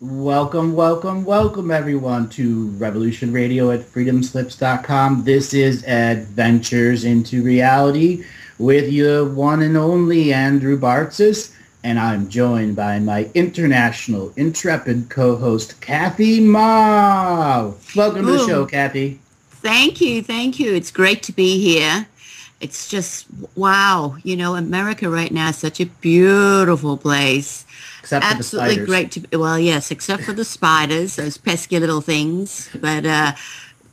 Welcome, welcome, welcome everyone to Revolution Radio at freedomslips.com. This is Adventures into Reality with your one and only Andrew Bartzis, and I'm joined by my international intrepid co-host Kathy Ma. Welcome Ooh. to the show, Kathy. Thank you, thank you. It's great to be here. It's just wow, you know, America right now is such a beautiful place Except Absolutely great to well, yes, except for the spiders, those pesky little things. But, uh,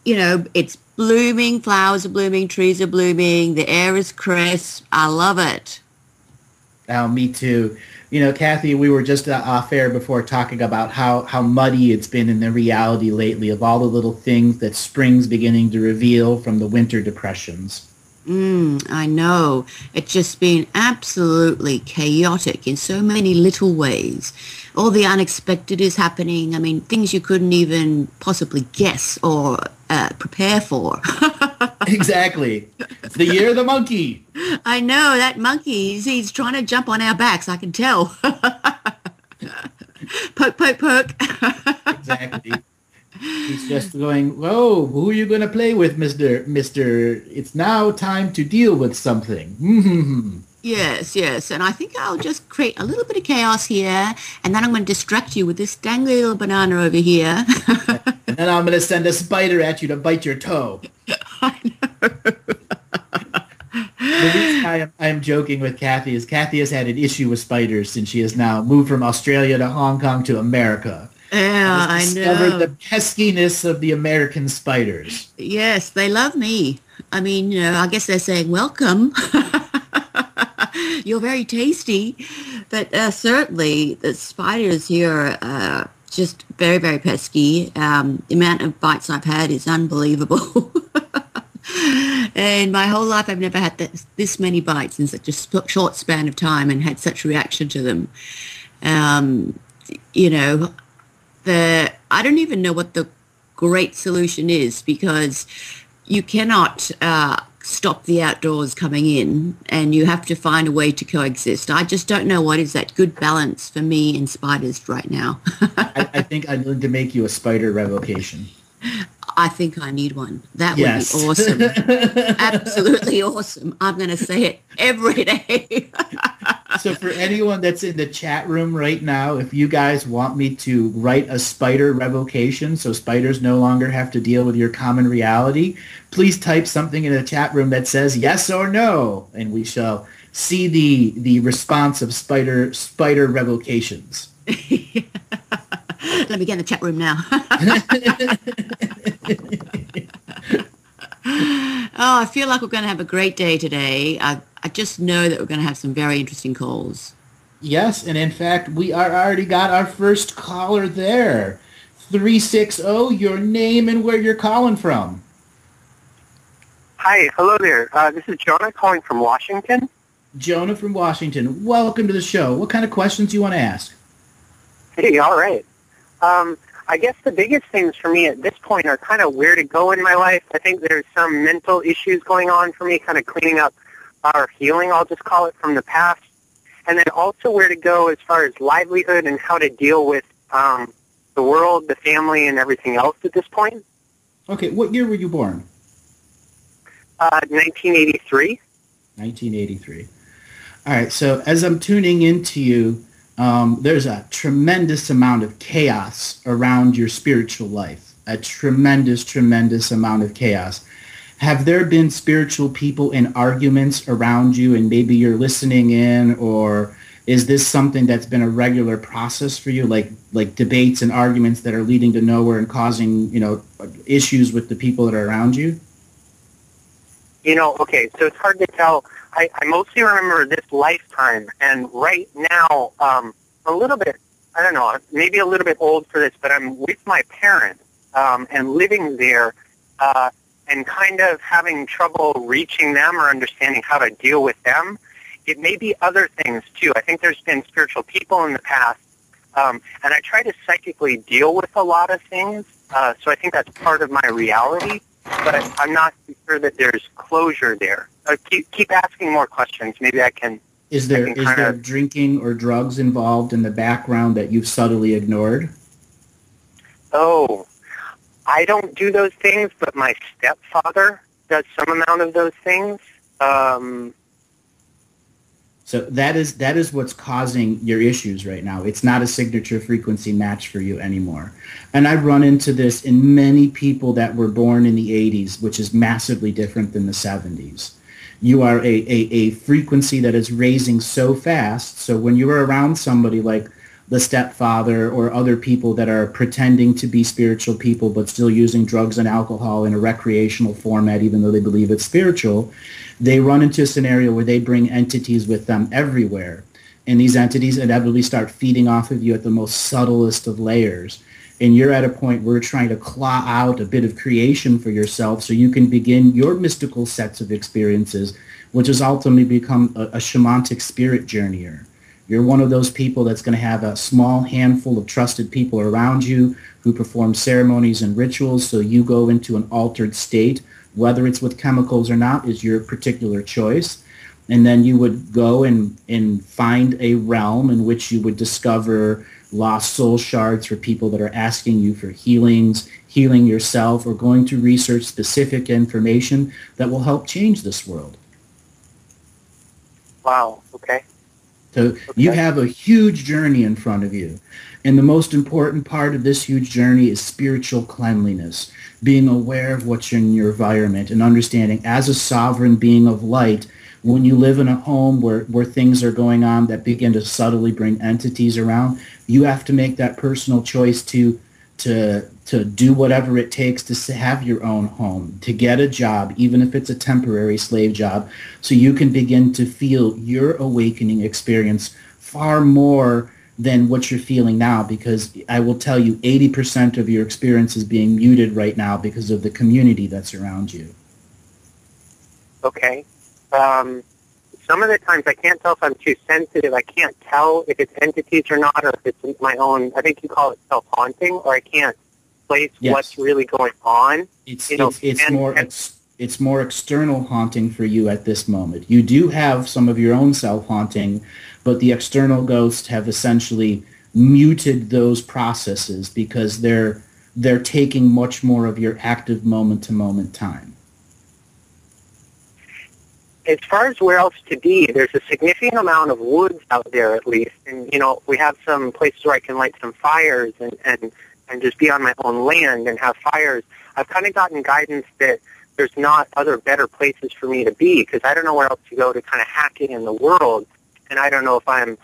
you know, it's blooming, flowers are blooming, trees are blooming, the air is crisp. I love it. Oh, me too. You know, Kathy, we were just uh, off air before talking about how, how muddy it's been in the reality lately of all the little things that spring's beginning to reveal from the winter depressions. Mm, I know. It's just been absolutely chaotic in so many little ways. All the unexpected is happening. I mean, things you couldn't even possibly guess or uh, prepare for. exactly. It's the year of the monkey. I know. That monkey, he's, he's trying to jump on our backs. I can tell. poke, poke, poke. exactly. He's just going, whoa, who are you going to play with, Mr. Mr. It's now time to deal with something. Mm-hmm. Yes, yes. And I think I'll just create a little bit of chaos here, and then I'm going to distract you with this dangly little banana over here. and then I'm going to send a spider at you to bite your toe. I know. the reason I am, I am joking with Kathy is Kathy has had an issue with spiders since she has now moved from Australia to Hong Kong to America. Yeah, I know. the peskiness of the American spiders. Yes, they love me. I mean, you know, I guess they're saying welcome. You're very tasty, but uh, certainly the spiders here are uh, just very, very pesky. Um, the amount of bites I've had is unbelievable. and my whole life I've never had this, this many bites in such a short span of time and had such reaction to them. Um, you know, the I don't even know what the great solution is because you cannot uh, stop the outdoors coming in and you have to find a way to coexist. I just don't know what is that good balance for me and spiders right now. I, I, think I need to make you a spider revocation. I think I need one. That would be awesome. Absolutely awesome. I'm going to say it every day. so for anyone that's in the chat room right now, if you guys want me to write a spider revocation so spiders no longer have to deal with your common reality, please type something in the chat room that says yes or no, and we shall see the the response of spider spider revocations. Let me get in the chat room now. oh, I feel like we're going to have a great day today. I, I just know that we're going to have some very interesting calls. Yes, and in fact, we are already got our first caller there. 360, your name and where you're calling from. Hi, hello there. Uh, this is Jonah calling from Washington. Jonah from Washington. Welcome to the show. What kind of questions do you want to ask? Hey, all right. Um, I guess the biggest things for me at this point are kind of where to go in my life. I think there's some mental issues going on for me, kind of cleaning up or healing, I'll just call it, from the past. And then also where to go as far as livelihood and how to deal with um, the world, the family, and everything else at this point. Okay, what year were you born? Uh, 1983. 1983. All right, so as I'm tuning into you, um, there's a tremendous amount of chaos around your spiritual life. A tremendous, tremendous amount of chaos. Have there been spiritual people in arguments around you and maybe you're listening in or is this something that's been a regular process for you like like debates and arguments that are leading to nowhere and causing you know issues with the people that are around you you know okay so it's hard to tell I, I mostly remember this lifetime, and right now, um, a little bit, I don't know, maybe a little bit old for this, but I'm with my parents um, and living there uh, and kind of having trouble reaching them or understanding how to deal with them. It may be other things, too. I think there's been spiritual people in the past, um, and I try to psychically deal with a lot of things, uh, so I think that's part of my reality but I'm not sure that there's closure there. Uh, keep, keep asking more questions. Maybe I can. Is there is there drinking or drugs involved in the background that you've subtly ignored? Oh, I don't do those things, but my stepfather does some amount of those things. Um, so that is that is what's causing your issues right now. It's not a signature frequency match for you anymore. And I run into this in many people that were born in the 80s, which is massively different than the 70s. You are a, a, a frequency that is raising so fast. So when you're around somebody like the stepfather or other people that are pretending to be spiritual people but still using drugs and alcohol in a recreational format even though they believe it's spiritual, they run into a scenario where they bring entities with them everywhere. And these entities inevitably start feeding off of you at the most subtlest of layers. And you're at a point where you're trying to claw out a bit of creation for yourself so you can begin your mystical sets of experiences, which has ultimately become a, a shamanic spirit journeyer you're one of those people that's going to have a small handful of trusted people around you who perform ceremonies and rituals so you go into an altered state. Whether it's with chemicals or not is your particular choice. And then you would go and, and find a realm in which you would discover lost soul shards for people that are asking you for healings, healing yourself, or going to research specific information that will help change this world. Wow. Okay. So okay. you have a huge journey in front of you. And the most important part of this huge journey is spiritual cleanliness, being aware of what's in your environment and understanding as a sovereign being of light, when you live in a home where, where things are going on that begin to subtly bring entities around, you have to make that personal choice to to to do whatever it takes to have your own home, to get a job, even if it's a temporary slave job, so you can begin to feel your awakening experience far more than what you're feeling now because I will tell you 80% of your experience is being muted right now because of the community that's around you. Okay. Um, some of the times I can't tell if I'm too sensitive. I can't tell if it's entities or not, or if it's my own. I think you call it self-haunting, or I can't place yes. what's really going on. It's it's, it's and, more it's, it's more external haunting for you at this moment. You do have some of your own self-haunting, but the external ghosts have essentially muted those processes because they're they're taking much more of your active moment to moment time as far as where else to be, there's a significant amount of woods out there at least. And, you know, we have some places where I can light some fires and, and, and just be on my own land and have fires. I've kind of gotten guidance that there's not other better places for me to be because I don't know where else to go to kind of hacking in the world. And I don't know if I'm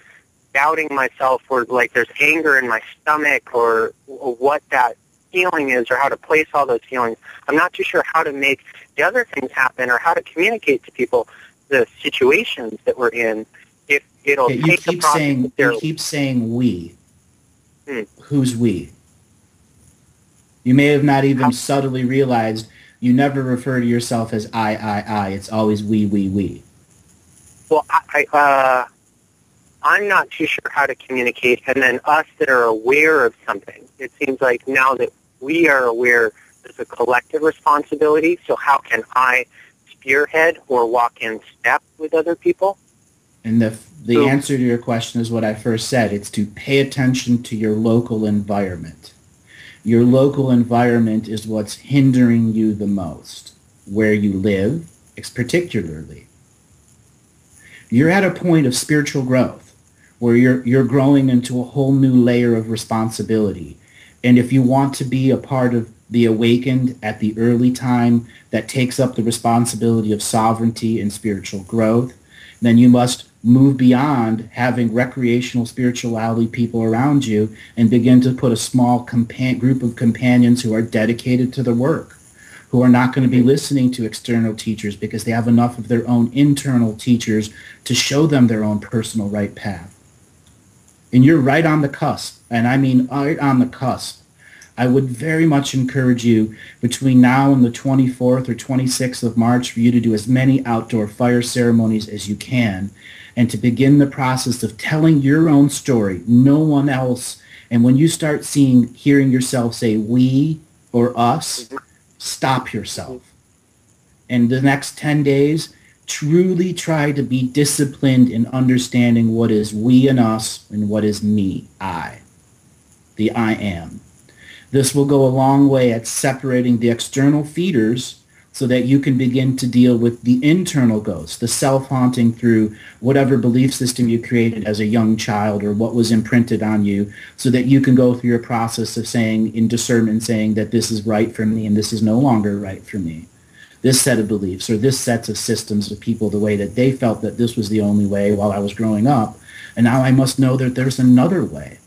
doubting myself or like there's anger in my stomach or, or what that feeling is or how to place all those feelings. I'm not too sure how to make the other things happen or how to communicate to people the situations that we're in. If it'll yeah, take keep saying you keep saying we. Hmm. Who's we? You may have not even subtly realized you never refer to yourself as I, I, I. It's always we, we, we. Well, I, uh, I'm not too sure how to communicate, and then us that are aware of something. It seems like now that we are aware, there's a collective responsibility. So how can I spearhead or walk in step with other people? And the the so, answer to your question is what I first said. It's to pay attention to your local environment. Your local environment is what's hindering you the most. Where you live, particularly. You're at a point of spiritual growth where you're you're growing into a whole new layer of responsibility. And if you want to be a part of the awakened at the early time that takes up the responsibility of sovereignty and spiritual growth, then you must move beyond having recreational spirituality people around you and begin to put a small compa- group of companions who are dedicated to the work, who are not going to be listening to external teachers because they have enough of their own internal teachers to show them their own personal right path. And you're right on the cusp, and I mean right on the cusp. I would very much encourage you between now and the 24th or 26th of March for you to do as many outdoor fire ceremonies as you can and to begin the process of telling your own story, no one else. And when you start seeing, hearing yourself say we or us, stop yourself. And the next 10 days, truly try to be disciplined in understanding what is we and us and what is me, I, the I am. This will go a long way at separating the external feeders so that you can begin to deal with the internal ghosts, the self-haunting through whatever belief system you created as a young child or what was imprinted on you so that you can go through your process of saying in discernment saying that this is right for me and this is no longer right for me. This set of beliefs or this set of systems of people the way that they felt that this was the only way while I was growing up. And now I must know that there's another way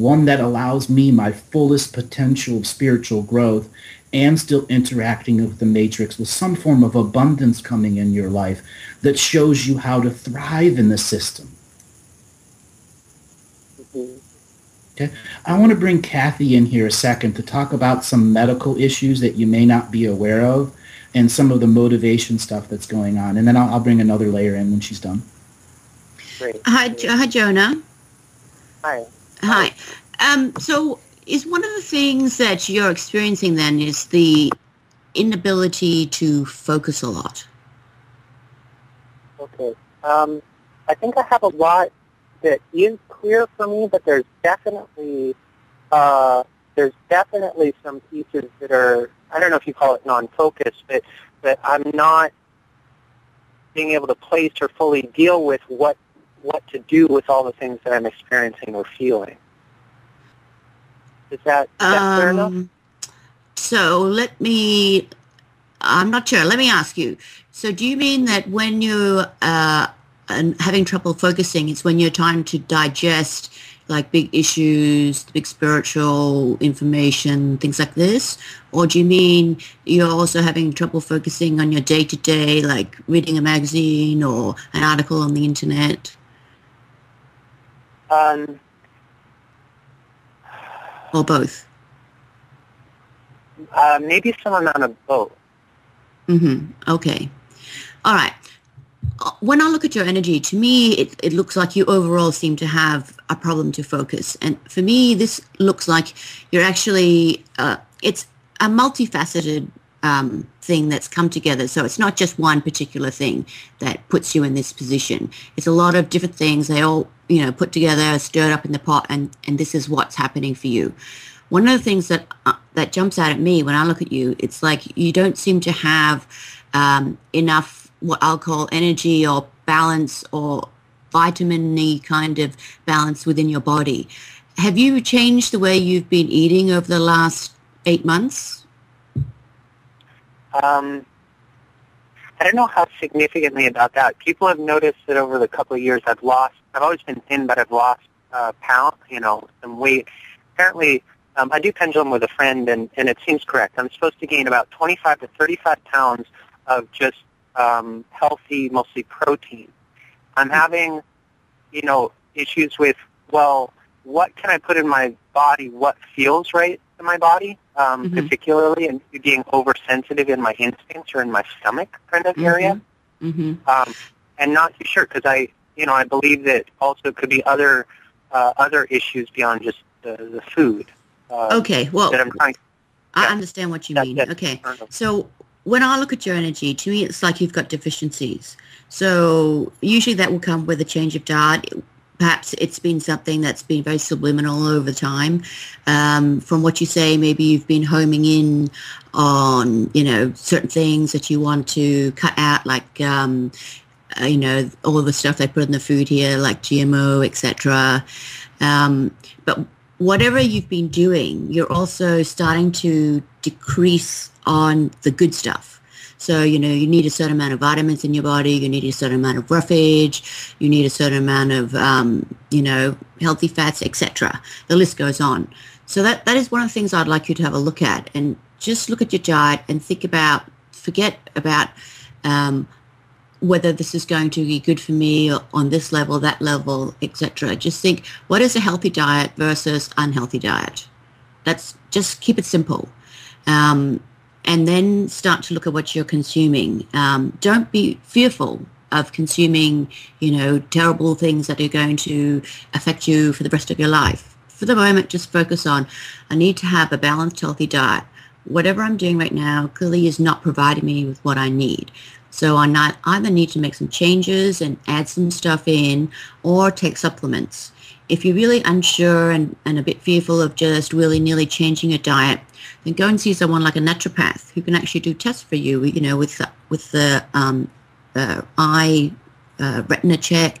one that allows me my fullest potential of spiritual growth and still interacting with the matrix with some form of abundance coming in your life that shows you how to thrive in the system. Mm-hmm. Okay. I want to bring Kathy in here a second to talk about some medical issues that you may not be aware of and some of the motivation stuff that's going on. And then I'll, I'll bring another layer in when she's done. Great. Hi, hi Jonah. Hi. Hi. Um, so is one of the things that you're experiencing then is the inability to focus a lot? Okay. Um, I think I have a lot that is clear for me, but there's definitely uh, there's definitely some pieces that are I don't know if you call it non-focus, but but I'm not being able to place or fully deal with what what to do with all the things that I'm experiencing or feeling. Is that, is that um, fair enough? Um, so let me, I'm not sure. Let me ask you. So do you mean that when you're uh, having trouble focusing, it's when you're trying to digest like big issues, big spiritual information, things like this? Or do you mean you're also having trouble focusing on your day-to-day, like reading a magazine or an article on the internet? Um, or both? Uh, maybe some amount of both. Mm-hmm. Okay. All right. Uh, when I look at your energy, to me, it, it looks like you overall seem to have a problem to focus. And for me, this looks like you're actually, uh, it's a multifaceted um, thing that's come together. So it's not just one particular thing that puts you in this position. It's a lot of different things. They all, you know, put together, stirred up in the pot, and, and this is what's happening for you. One of the things that uh, that jumps out at me when I look at you, it's like you don't seem to have um, enough what I'll call energy or balance or vitamin-y kind of balance within your body. Have you changed the way you've been eating over the last eight months? Um, I don't know how significantly about that. People have noticed that over the couple of years I've lost, I've always been thin, but I've lost uh, pound, you know, some weight. Apparently, um, I do pendulum with a friend, and, and it seems correct. I'm supposed to gain about 25 to 35 pounds of just um, healthy, mostly protein. I'm having, you know, issues with, well, what can I put in my body? What feels right in my body, um, mm-hmm. particularly, and being oversensitive in my instincts or in my stomach kind of mm-hmm. area, mm-hmm. Um, and not too sure because I, you know, I believe that also could be other uh, other issues beyond just the, the food. Um, okay, well, that I'm trying. I yeah, understand what you mean. Okay, so when I look at your energy, to me, it's like you've got deficiencies. So usually that will come with a change of diet perhaps it's been something that's been very subliminal over time. Um, from what you say, maybe you've been homing in on, you know, certain things that you want to cut out, like, um, uh, you know, all the stuff they put in the food here, like GMO, etc. Um, but whatever you've been doing, you're also starting to decrease on the good stuff. So, you know, you need a certain amount of vitamins in your body, you need a certain amount of roughage, you need a certain amount of, um, you know, healthy fats, etc. The list goes on. So that, that is one of the things I'd like you to have a look at and just look at your diet and think about, forget about um, whether this is going to be good for me on this level, that level, etc. Just think, what is a healthy diet versus unhealthy diet? That's just keep it simple. Um, and then start to look at what you're consuming. Um, don't be fearful of consuming, you know, terrible things that are going to affect you for the rest of your life. For the moment, just focus on, I need to have a balanced, healthy diet. Whatever I'm doing right now clearly is not providing me with what I need. So I not either need to make some changes and add some stuff in or take supplements. if you're really unsure and, and a bit fearful of just willy-nilly changing your diet, then go and see someone like a naturopath who can actually do tests for you, you know, with, with the um, uh, eye uh, retina check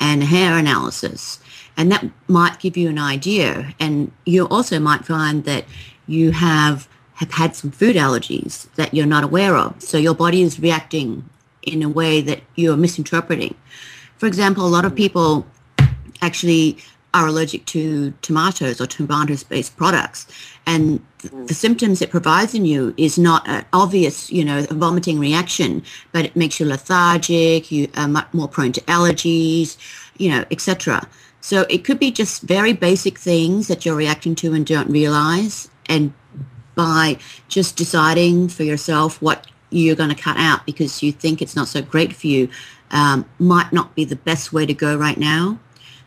and hair analysis. And that might give you an idea. And you also might find that you have have had some food allergies that you're not aware of. So your body is reacting in a way that you're misinterpreting. For example, a lot of people actually are allergic to tomatoes or tomatoes-based products. And the symptoms it provides in you is not an obvious, you know, vomiting reaction, but it makes you lethargic, you are much more prone to allergies, you know, etc. So it could be just very basic things that you're reacting to and don't realize. And by just deciding for yourself what you're going to cut out because you think it's not so great for you um, might not be the best way to go right now.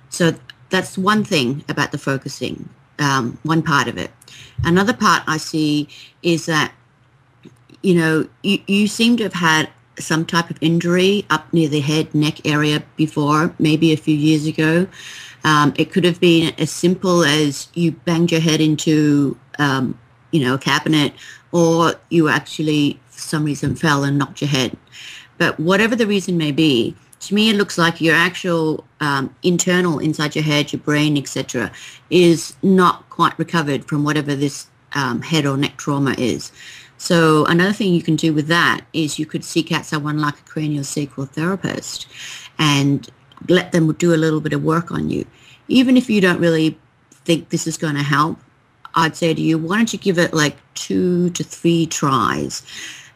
So that's one thing about the focusing, um, one part of it. Another part I see is that, you know, you, you seem to have had some type of injury up near the head, neck area before, maybe a few years ago. Um, it could have been as simple as you banged your head into um, you know, a cabinet, or you actually, for some reason, fell and knocked your head. But whatever the reason may be, to me, it looks like your actual um, internal inside your head, your brain, etc., is not quite recovered from whatever this um, head or neck trauma is. So another thing you can do with that is you could seek out someone like a cranial sacral therapist and let them do a little bit of work on you. Even if you don't really think this is going to help, I'd say to you, why don't you give it like two to three tries?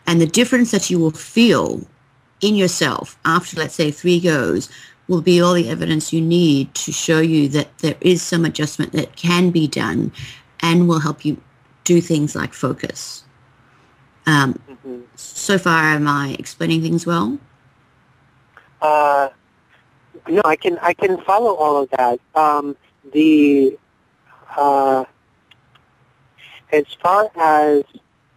And the difference that you will feel in yourself after, let's say, three goes will be all the evidence you need to show you that there is some adjustment that can be done and will help you do things like focus. Um, mm-hmm. So far, am I explaining things well? Uh, no, I can I can follow all of that. Um, the uh, as far as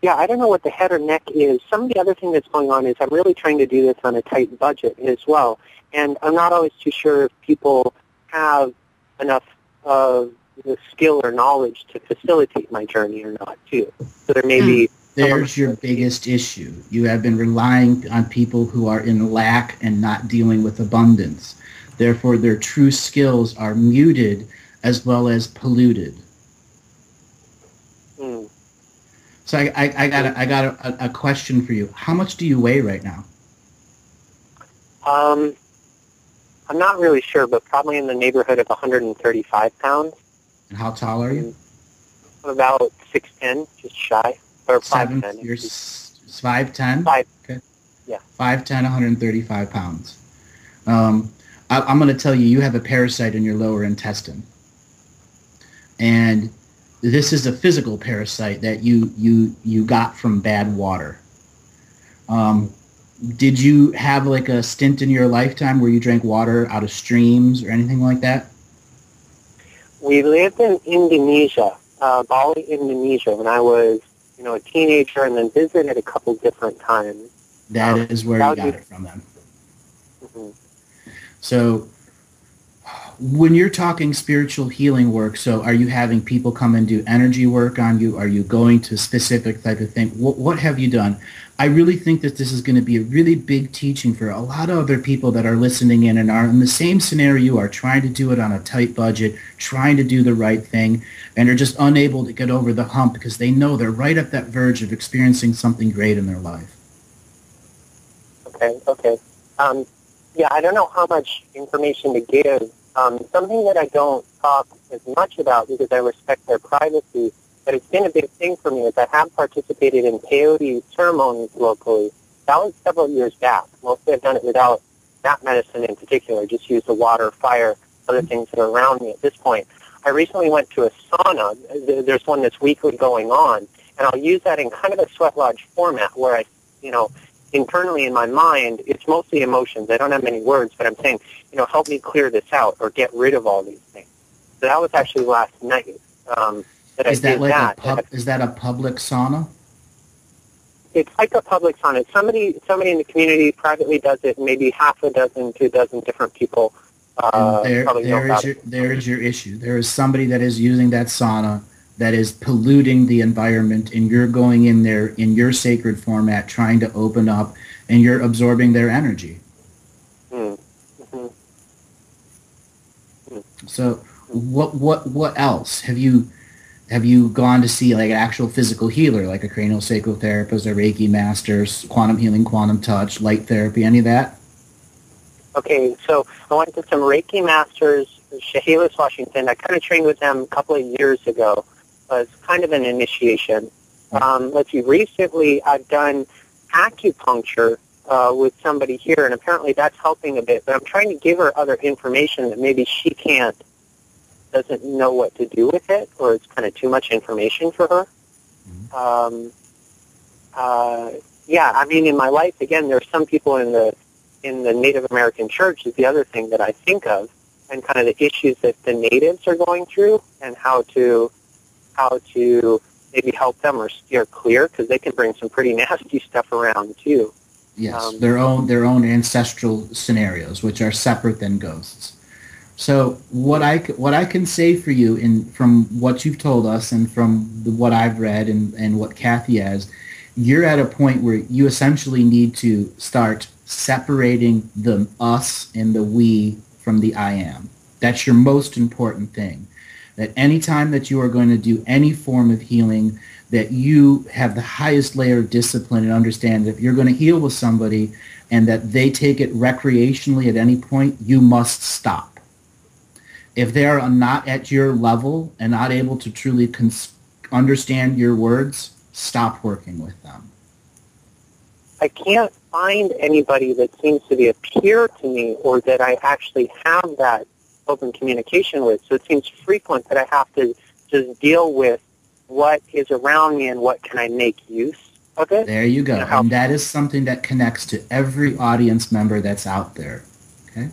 yeah, I don't know what the head or neck is. Some of the other thing that's going on is I'm really trying to do this on a tight budget as well, and I'm not always too sure if people have enough of the skill or knowledge to facilitate my journey or not too. So there may be. Hmm. There's your biggest issue. You have been relying on people who are in lack and not dealing with abundance. Therefore, their true skills are muted as well as polluted. So I, I, I got a, I got a, a, question for you. How much do you weigh right now? Um, I'm not really sure, but probably in the neighborhood of 135 pounds. And how tall are you? I'm about 6'10", just shy. Or 5'10". You're 5'10"? Five. Okay. Yeah. 5'10", 135 pounds. Um, I, I'm going to tell you, you have a parasite in your lower intestine. And this is a physical parasite that you you you got from bad water. Um, did you have like a stint in your lifetime where you drank water out of streams or anything like that? We lived in Indonesia, uh, Bali, Indonesia, when I was, you know, a teenager, and then visited a couple different times. That um, is where you got it from them. Mm-hmm. So when you're talking spiritual healing work, so are you having people come and do energy work on you? Are you going to specific type of thing? What, what have you done? I really think that this is going to be a really big teaching for a lot of other people that are listening in and are in the same scenario you are, trying to do it on a tight budget, trying to do the right thing, and are just unable to get over the hump because they know they're right at that verge of experiencing something great in their life. Okay, okay. Um, yeah, I don't know how much information to give um, something that I don't talk as much about because I respect their privacy, but it's been a big thing for me is I have participated in peyote ceremonies locally. That was several years back. Mostly I've done it without that medicine in particular, just use the water, fire, other things that are around me at this point. I recently went to a sauna. There's one that's weekly going on, and I'll use that in kind of a sweat lodge format where I, you know, internally in my mind, it's mostly emotions. I don't have many words, but I'm saying, you know, help me clear this out or get rid of all these things. So that was actually last night um, that is I that like that. A pub, is that a public sauna? It's like a public sauna. Somebody, somebody in the community privately does it. Maybe half a dozen to a dozen different people uh, there, there is your, there is your issue. There is somebody that is using that sauna that is polluting the environment, and you're going in there in your sacred format, trying to open up, and you're absorbing their energy. So, what what what else have you have you gone to see like an actual physical healer, like a cranial sacral therapist, a Reiki master, quantum healing, quantum touch, light therapy, any of that? Okay, so I went to some Reiki masters, Chehalis, Washington. I kind of trained with them a couple of years ago. It's kind of an initiation. Um, let's see, recently I've done acupuncture uh, with somebody here, and apparently that's helping a bit. But I'm trying to give her other information that maybe she can't, doesn't know what to do with it, or it's kind of too much information for her. Um, uh, yeah, I mean, in my life, again, there are some people in the in the Native American church is the other thing that I think of, and kind of the issues that the natives are going through, and how to how to maybe help them or steer clear because they can bring some pretty nasty stuff around too. Yes, Um, their own their own ancestral scenarios, which are separate than ghosts. So what I what I can say for you, in from what you've told us and from the, what I've read and and what Kathy has, you're at a point where you essentially need to start separating the us and the we from the I am. That's your most important thing. That anytime that you are going to do any form of healing, that you have the highest layer of discipline and understand that if you're going to heal with somebody and that they take it recreationally at any point, you must stop. If they are not at your level and not able to truly cons- understand your words, stop working with them. I can't find anybody that seems to be a peer to me or that I actually have that open communication with. So it seems frequent that I have to just deal with what is around me and what can I make use of it. There you go. Yeah, how- And that is something that connects to every audience member that's out there. Okay?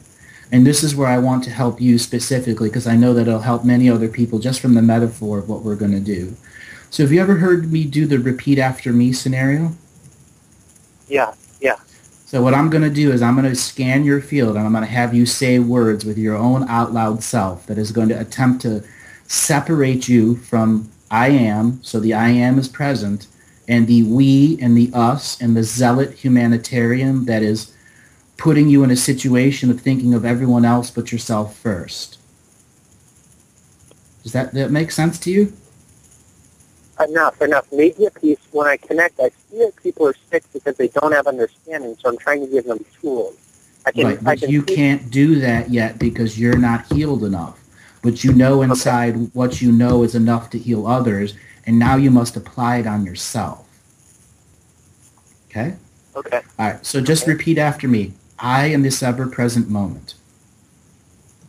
And this is where I want to help you specifically because I know that it'll help many other people just from the metaphor of what we're going to do. So have you ever heard me do the repeat after me scenario? Yeah. So what I'm going to do is I'm going to scan your field and I'm going to have you say words with your own out loud self that is going to attempt to separate you from I am, so the I am is present, and the we and the us and the zealot humanitarian that is putting you in a situation of thinking of everyone else but yourself first. Does that, that make sense to you? Enough, enough. Maybe a piece, when I connect, I see that people are sick because they don't have understanding, so I'm trying to give them tools. I can, Right, I but can you can't do that yet because you're not healed enough. But you know inside what you know is enough to heal others, and now you must apply it on yourself. Okay? Okay. All right, so just Okay. repeat after me. I am this ever-present moment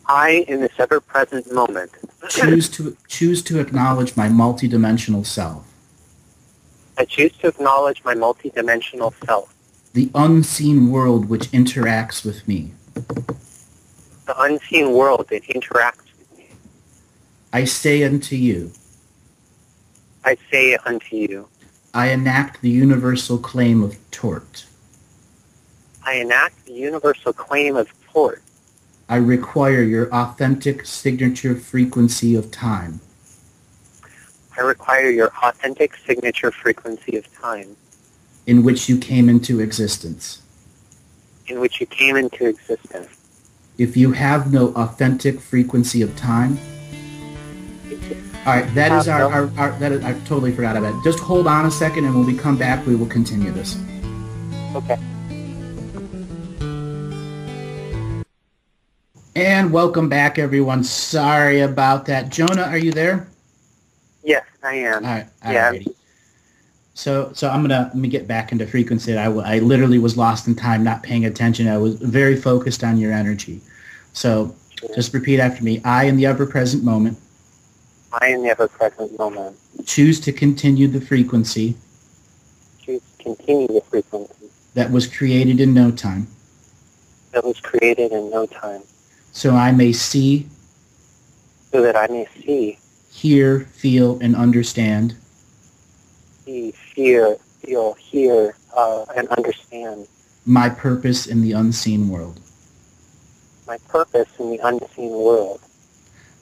I, in this ever-present moment, choose to choose to acknowledge my multidimensional self, I choose to acknowledge my multidimensional self, the unseen world which interacts with me. the unseen world that interacts with me. I say unto you, I say unto you, I enact the universal claim of tort. I enact the universal claim of tort. I require your authentic signature frequency of time. I require your authentic signature frequency of time in which you came into existence. in which you came into existence. If you have no authentic frequency of time, all right, that is our, our, our that is, I totally forgot about it. Just hold on a second, and when we come back, we will continue this. Okay. And welcome back, everyone. Sorry about that. Jonah, are you there? Yes, I am. All right. all Yeah. righty. So, so I'm gonna let me get back into frequency. I, w- I literally was lost in time, not paying attention. I was very focused on your energy. So, just repeat after me. I, in the ever-present moment, I, in the ever-present moment, choose to continue the frequency choose to continue the frequency that was created in no time, that was created in no time, so I may see, so that I may see, hear, feel, and understand. See, fear, feel, hear, uh, and understand. My purpose in the unseen world. my purpose in the unseen world.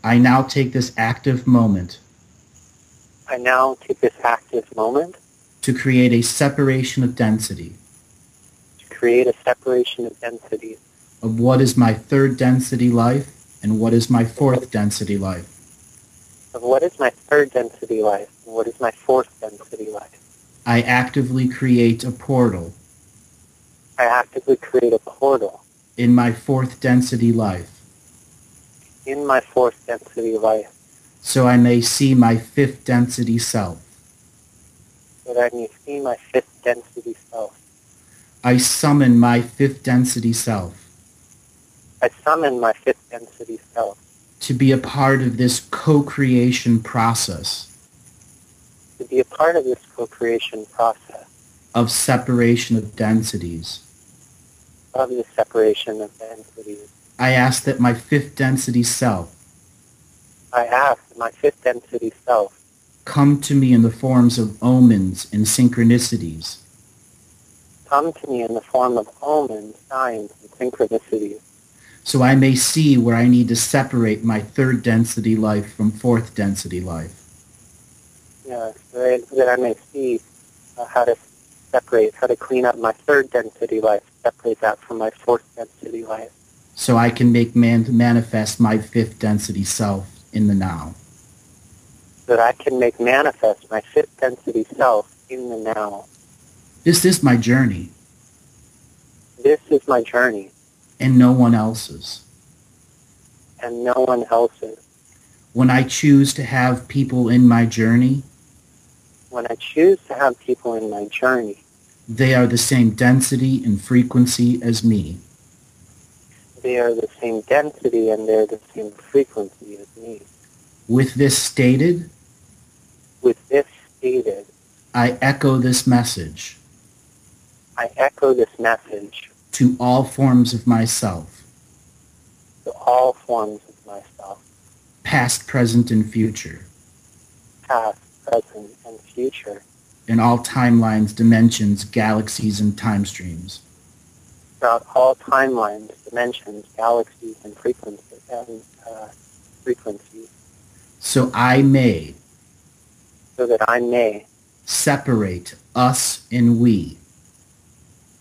I now take this active moment I now take this active moment to create a separation of density. to create a separation of densities of what is my third density life and what is my fourth density life. of what is my third density life and what is my fourth density life. I actively create a portal I actively create a portal in my fourth density life in my fourth density life so I may see my fifth density self. so that I may see my fifth density self. I summon my fifth density self I summon my fifth density self to be a part of this co-creation process. To be a part of this co-creation process. Of separation of densities. of the separation of densities. I ask that my fifth density self I ask that my fifth density self come to me in the forms of omens and synchronicities. come to me in the form of omens, signs, and synchronicities so I may see where I need to separate my third density life from fourth density life. yeah, so that, I may see uh, how to separate, how to clean up my third density life, separate that from my fourth density life, So I can make man manifest my fifth density self in the now. so that I can make manifest my fifth density self in the now. This is my journey This is my journey, and no one else's. and no one else's. When I choose to have people in my journey, When I choose to have people in my journey, they are the same density and frequency as me. they are the same density and they're the same frequency as me. With this stated, With this stated, I echo this message I echo this message to all forms of myself, to all forms of myself, past, present, and future, past, present, and future, in all timelines, dimensions, galaxies, and time streams. throughout all timelines, dimensions, galaxies, and frequencies, and uh, frequencies, So I may so that I may separate us and we.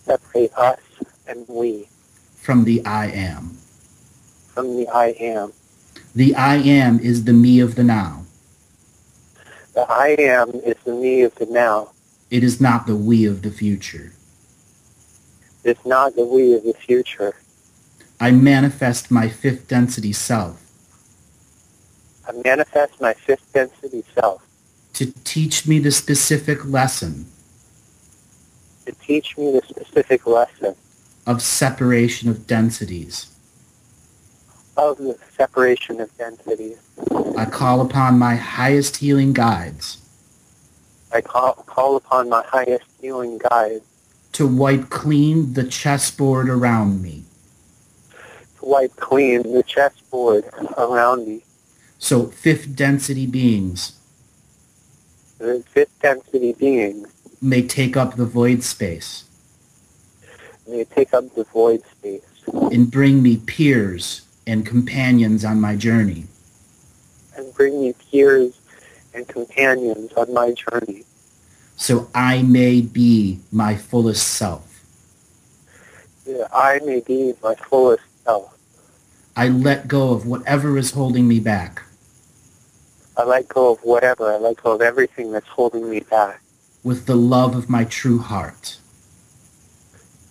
separate us and we from the I am. from the I am. The I am is the me of the now. The I am is the me of the now. It is not the we of the future. It's not the we of the future. I manifest my fifth density self I manifest my fifth density self to teach me the specific lesson to teach me the specific lesson of separation of densities. of the separation of densities. I call upon my highest healing guides I call, call upon my highest healing guides to wipe clean the chessboard around me to wipe clean the chessboard around me. so fifth density beings The fifth density beings may take up the void space may take up the void space and bring me peers and companions on my journey. and bring me peers and companions on my journey so I may be my fullest self. that I may be my fullest self. I let go of whatever is holding me back I let go of whatever. I let go of everything that's holding me back with the love of my true heart,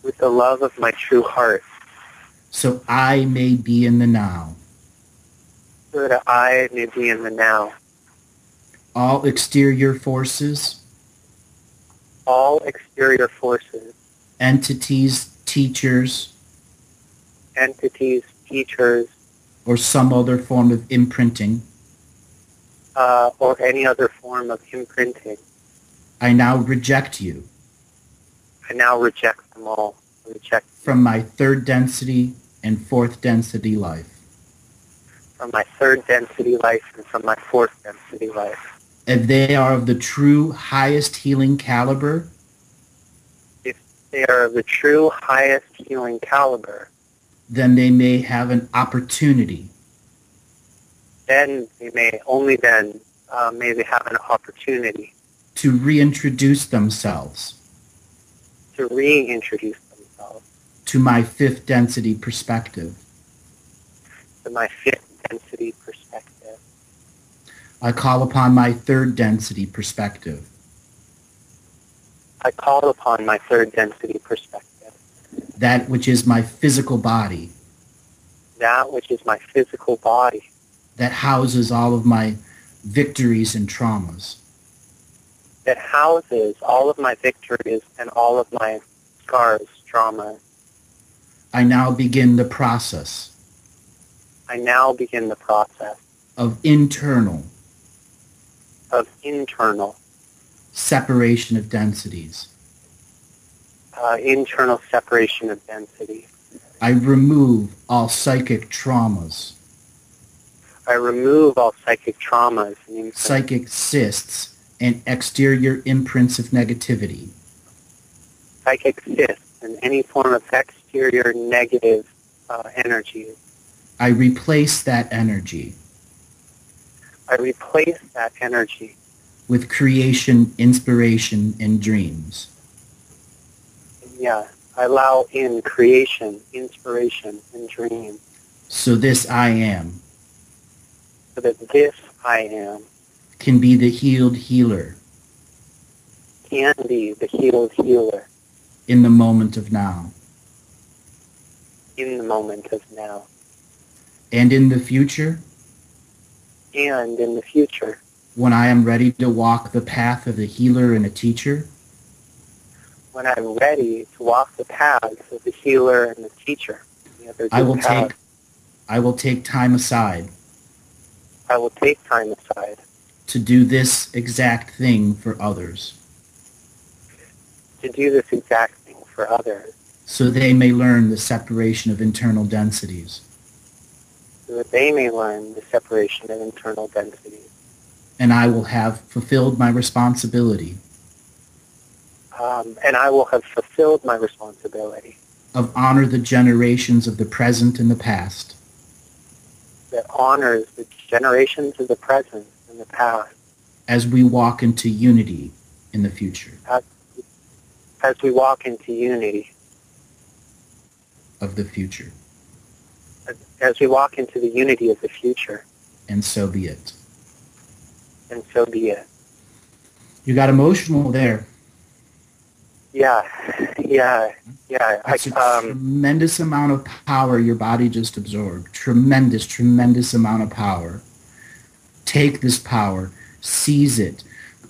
with the love of my true heart. So I may be in the now. so that I may be in the now. All exterior forces, All exterior forces, entities, teachers, entities, teachers, or some other form of imprinting, uh, or any other form of imprinting, I now reject you. I now reject them all. I reject from my third density and fourth density life. from my third density life and from my fourth density life. If they are of the true highest healing caliber, If They are of the true highest healing caliber. then they may have an opportunity. Then they may, only then, uh, may they have an opportunity to reintroduce themselves to reintroduce themselves to my fifth density perspective. to my fifth density perspective. I call upon my third density perspective. I call upon my third density perspective, that which is my physical body, that which is my physical body, that houses all of my victories and traumas. That houses all of my victories and all of my scars, trauma. I now begin the process I now begin the process of internal of internal, separation of densities. uh, internal separation of density. I remove all psychic traumas, I remove all psychic traumas psychic cysts, and exterior imprints of negativity. psychic cysts and any form of exterior negative uh, energy. I replace that energy I replace that energy with creation, inspiration, and dreams. Yeah, I allow in creation, inspiration, and dream, So this I am so that this I am can be the healed healer. Can be the healed healer. In the moment of now. in the moment of now. And in the future, and in the future. When I am ready to walk the path of the healer and a teacher, when I'm ready to walk the paths of the healer and the teacher. The I will paths. take I will take time aside. I will take time aside to do this exact thing for others. To do this exact thing for others. So they may learn the separation of internal densities. so that they may learn the separation of internal densities. And I will have fulfilled my responsibility. Um, and I will have fulfilled my responsibility. Of honor the generations of the present and the past. That honors the generations of the present the past as we walk into unity in the future as we walk into unity, of the future. as, as we walk into the unity of the future. And so be it. And so be it. You got emotional there. Yeah, yeah, yeah. I, That's a um, tremendous amount of power your body just absorbed. Tremendous, tremendous amount of power. Take this power, seize it.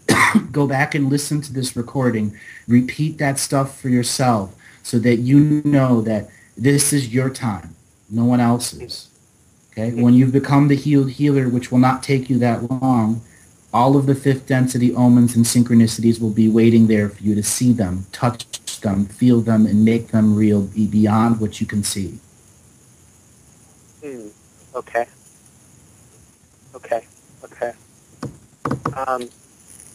Go back and listen to this recording. Repeat that stuff for yourself so that you know that this is your time, no one else's. Okay? When you've become the healed healer, which will not take you that long, all of the fifth density omens and synchronicities will be waiting there for you to see them, touch them, feel them, and make them real be beyond what you can see. hmm, okay, okay. Um,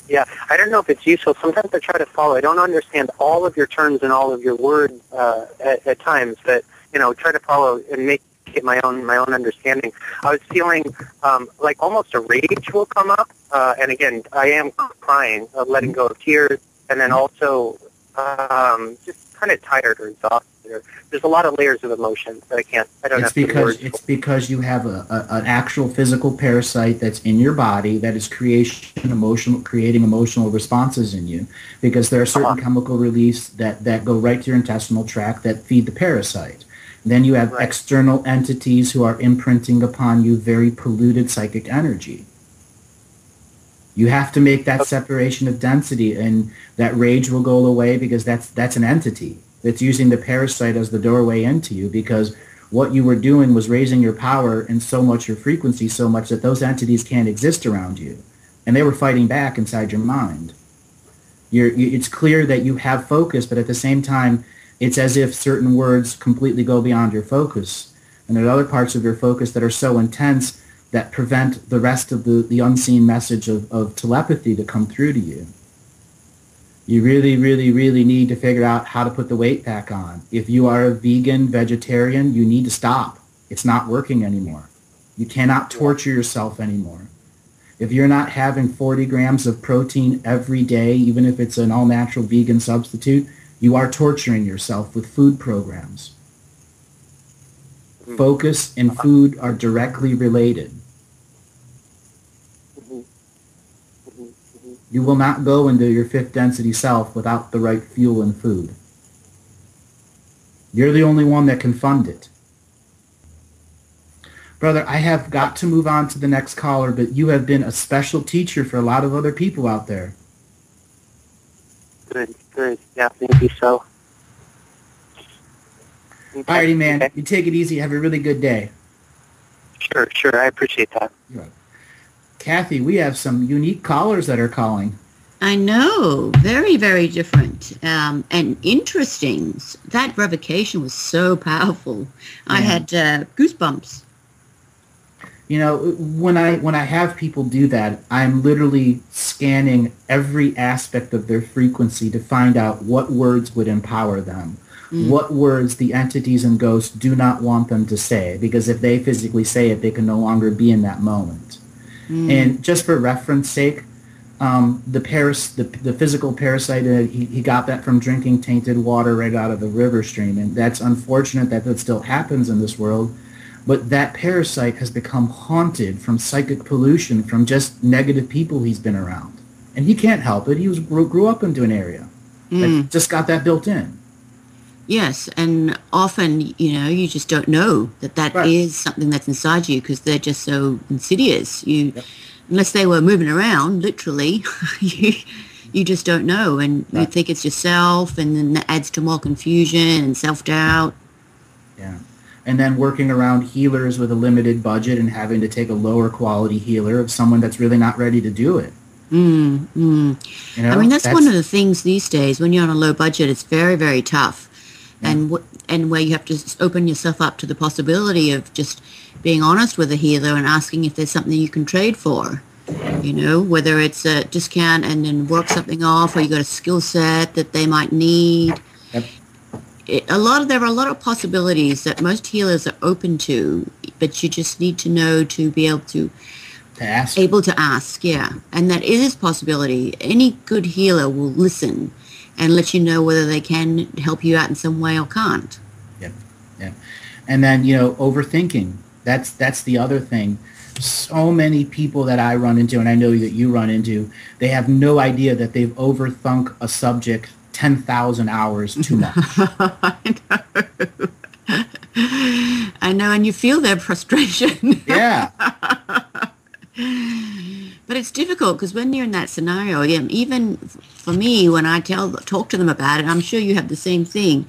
yeah, I don't know if it's useful. Sometimes I try to follow. I don't understand all of your terms and all of your words uh, at, at times, but you know, try to follow and make it my own my own understanding. I was feeling um, like almost a rage will come up, uh, and again, I am crying, uh, letting go of tears, and then also um, just kind of tired or exhausted. Or, there's a lot of layers of emotions that I can't. I don't It's have the because it's because you have a, a, an actual physical parasite that's in your body that is creation emotional creating emotional responses in you because there are certain Uh-huh. chemical release that, that go right to your intestinal tract that feed the parasite. Then you have Right. external entities who are imprinting upon you very polluted psychic energy. You have to make that separation of density and that rage will go away because that's that's an entity that's using the parasite as the doorway into you because what you were doing was raising your power and so much your frequency so much that those entities can't exist around you. And they were fighting back inside your mind. You're, it's clear that you have focus but at the same time it's as if certain words completely go beyond your focus. And there are other parts of your focus that are so intense that prevent the rest of the, the unseen message of, of telepathy to come through to you You really, really, really need to figure out how to put the weight back on. If you are a vegan, vegetarian, you need to stop. It's not working anymore. You cannot torture yourself anymore. If you're not having 40 grams of protein every day, even if it's an all-natural vegan substitute, you are torturing yourself with food programs. Mhm. Focus and food are directly related. You will not go into your fifth density self without the right fuel and food. You're the only one that can fund it. Brother, I have got to move on to the next caller, but you have been a special teacher for a lot of other people out there. Good, good. Yeah, thank you so. Alrighty, man. okay. You take it easy. Have a really good day. Sure, sure. I appreciate that. Kathy, we have some unique callers that are calling. I know, very, very different um, and interesting. That revocation was so powerful. I had uh, goosebumps. You know, when I when I have people do that, I'm literally scanning every aspect of their frequency to find out what words would empower them. Mm. What words the entities and ghosts do not want them to say, because if they physically say it, they can no longer be in that moment. Mm. And just for reference sake, um, the paras- the, the physical parasite, uh, he, he got that from drinking tainted water right out of the river stream. And that's unfortunate that that still happens in this world. But that parasite has become haunted from psychic pollution from just negative people he's been around. And he can't help it. He was grew, grew up into an area Mm. that just got that built in. Yes, and often, you know, you just don't know that that is Right. something that's inside you because they're just so insidious. You, Yep. unless they were moving around, literally, you, you just don't know, and you think it's yourself, and then that adds to more confusion and self doubt. Yeah. And then working around healers with a limited budget and having to take a lower quality healer of someone that's really not ready to do it. Mm, mm. You know, I mean, that's, one of the things these days. When you're on a low budget, it's very, very tough, and wh- and where you have to open yourself up to the possibility of just being honest with a healer and asking if there's something you can trade for. You know, whether it's a discount and then work something off, or you got a skill set that they might need. Yep. It, a lot of there are a lot of possibilities that most healers are open to, but you just need to know to be able to to ask. able to ask, yeah. And that is a possibility. Any good healer will listen and let you know whether they can help you out in some way or can't. Yep. Yep. And then, you know, overthinking. That's that's the other thing. So many people that I run into, and I know that you run into, they have no idea that they've overthunk a subject 10,000 hours too much. I know. I know, and you feel their frustration. yeah. But it's difficult because when you're in that scenario, even for me, when I tell talk to them about it, I'm sure you have the same thing.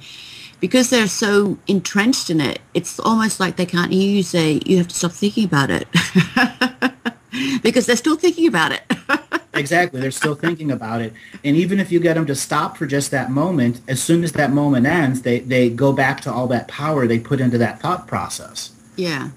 Because they're so entrenched in it, it's almost like they can't hear you say, you have to stop thinking about it. because they're still thinking about it. Exactly. They're still thinking about it. And even if you get them to stop for just that moment, as soon as that moment ends, they, they go back to all that power they put into that thought process. yeah.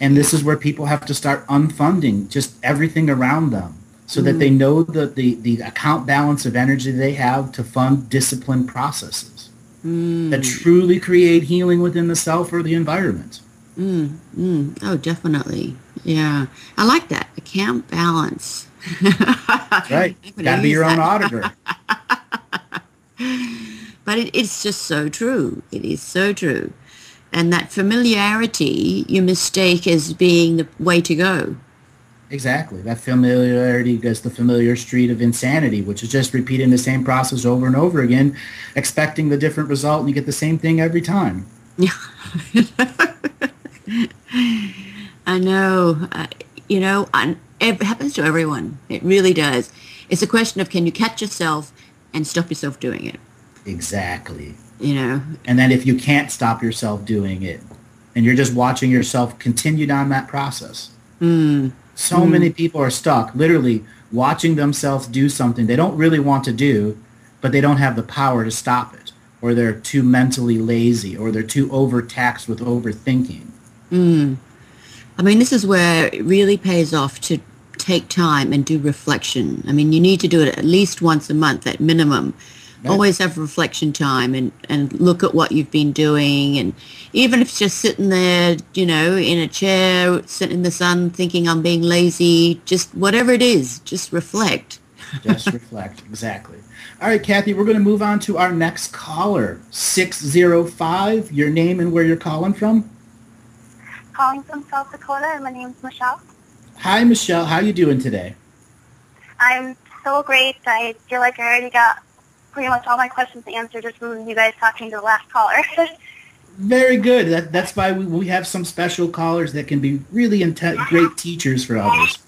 And this is where people have to start unfunding just everything around them so that they know the, the, the account balance of energy they have to fund disciplined processes that truly create healing within the self or the environment. Mm, mm. Oh, definitely. Yeah. I like that. Account balance. That's right. Got to be your own that. auditor. But it, it's just so true. It is so true. And that familiarity you mistake as being the way to go. Exactly. That familiarity goes the familiar street of insanity, which is just repeating the same process over and over again, expecting the different result, and you get the same thing every time. Yeah. I know. Uh, you know, and it happens to everyone. It really does. It's a question of can you catch yourself and stop yourself doing it? Exactly. You know, And then if you can't stop yourself doing it, and you're just watching yourself continue down that process, mm, so many people are stuck, literally watching themselves do something they don't really want to do, but they don't have the power to stop it, or they're too mentally lazy, or they're too overtaxed with overthinking. mm. I mean, this is where it really pays off to take time and do reflection. I mean, you need to do it at least once a month at minimum. Right. Always have reflection time and, and look at what you've been doing. And even if it's just sitting there, you know, in a chair, sitting in the sun, thinking I'm being lazy, just whatever it is, just reflect. just reflect, exactly. All right, Kathy, we're going to move on to our next caller, 605, your name and where you're calling from. Calling from South Dakota, and my name's Michelle. Hi, Michelle. How are you doing today? I'm so great. I feel like I already got pretty much all my questions answered just from you guys talking to the last caller. Very good. That, that's why we, we have some special callers that can be really inte- great teachers for others.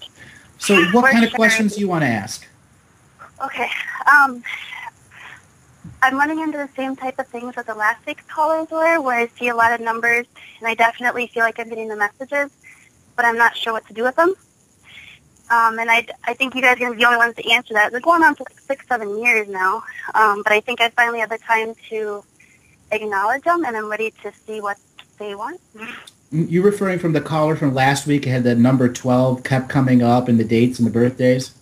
So what kind of sure. questions do you want to ask? Okay. Um, I'm running into the same type of things that the last six callers were, where I see a lot of numbers, and I definitely feel like I'm getting the messages, but I'm not sure what to do with them. Um, and I, I think you guys are going to be the only ones to answer that. They're going on for like six, seven years now. Um, but I think I finally have the time to acknowledge them, and I'm ready to see what they want. You referring from the caller from last week had the number 12 kept coming up and the dates and the birthdays?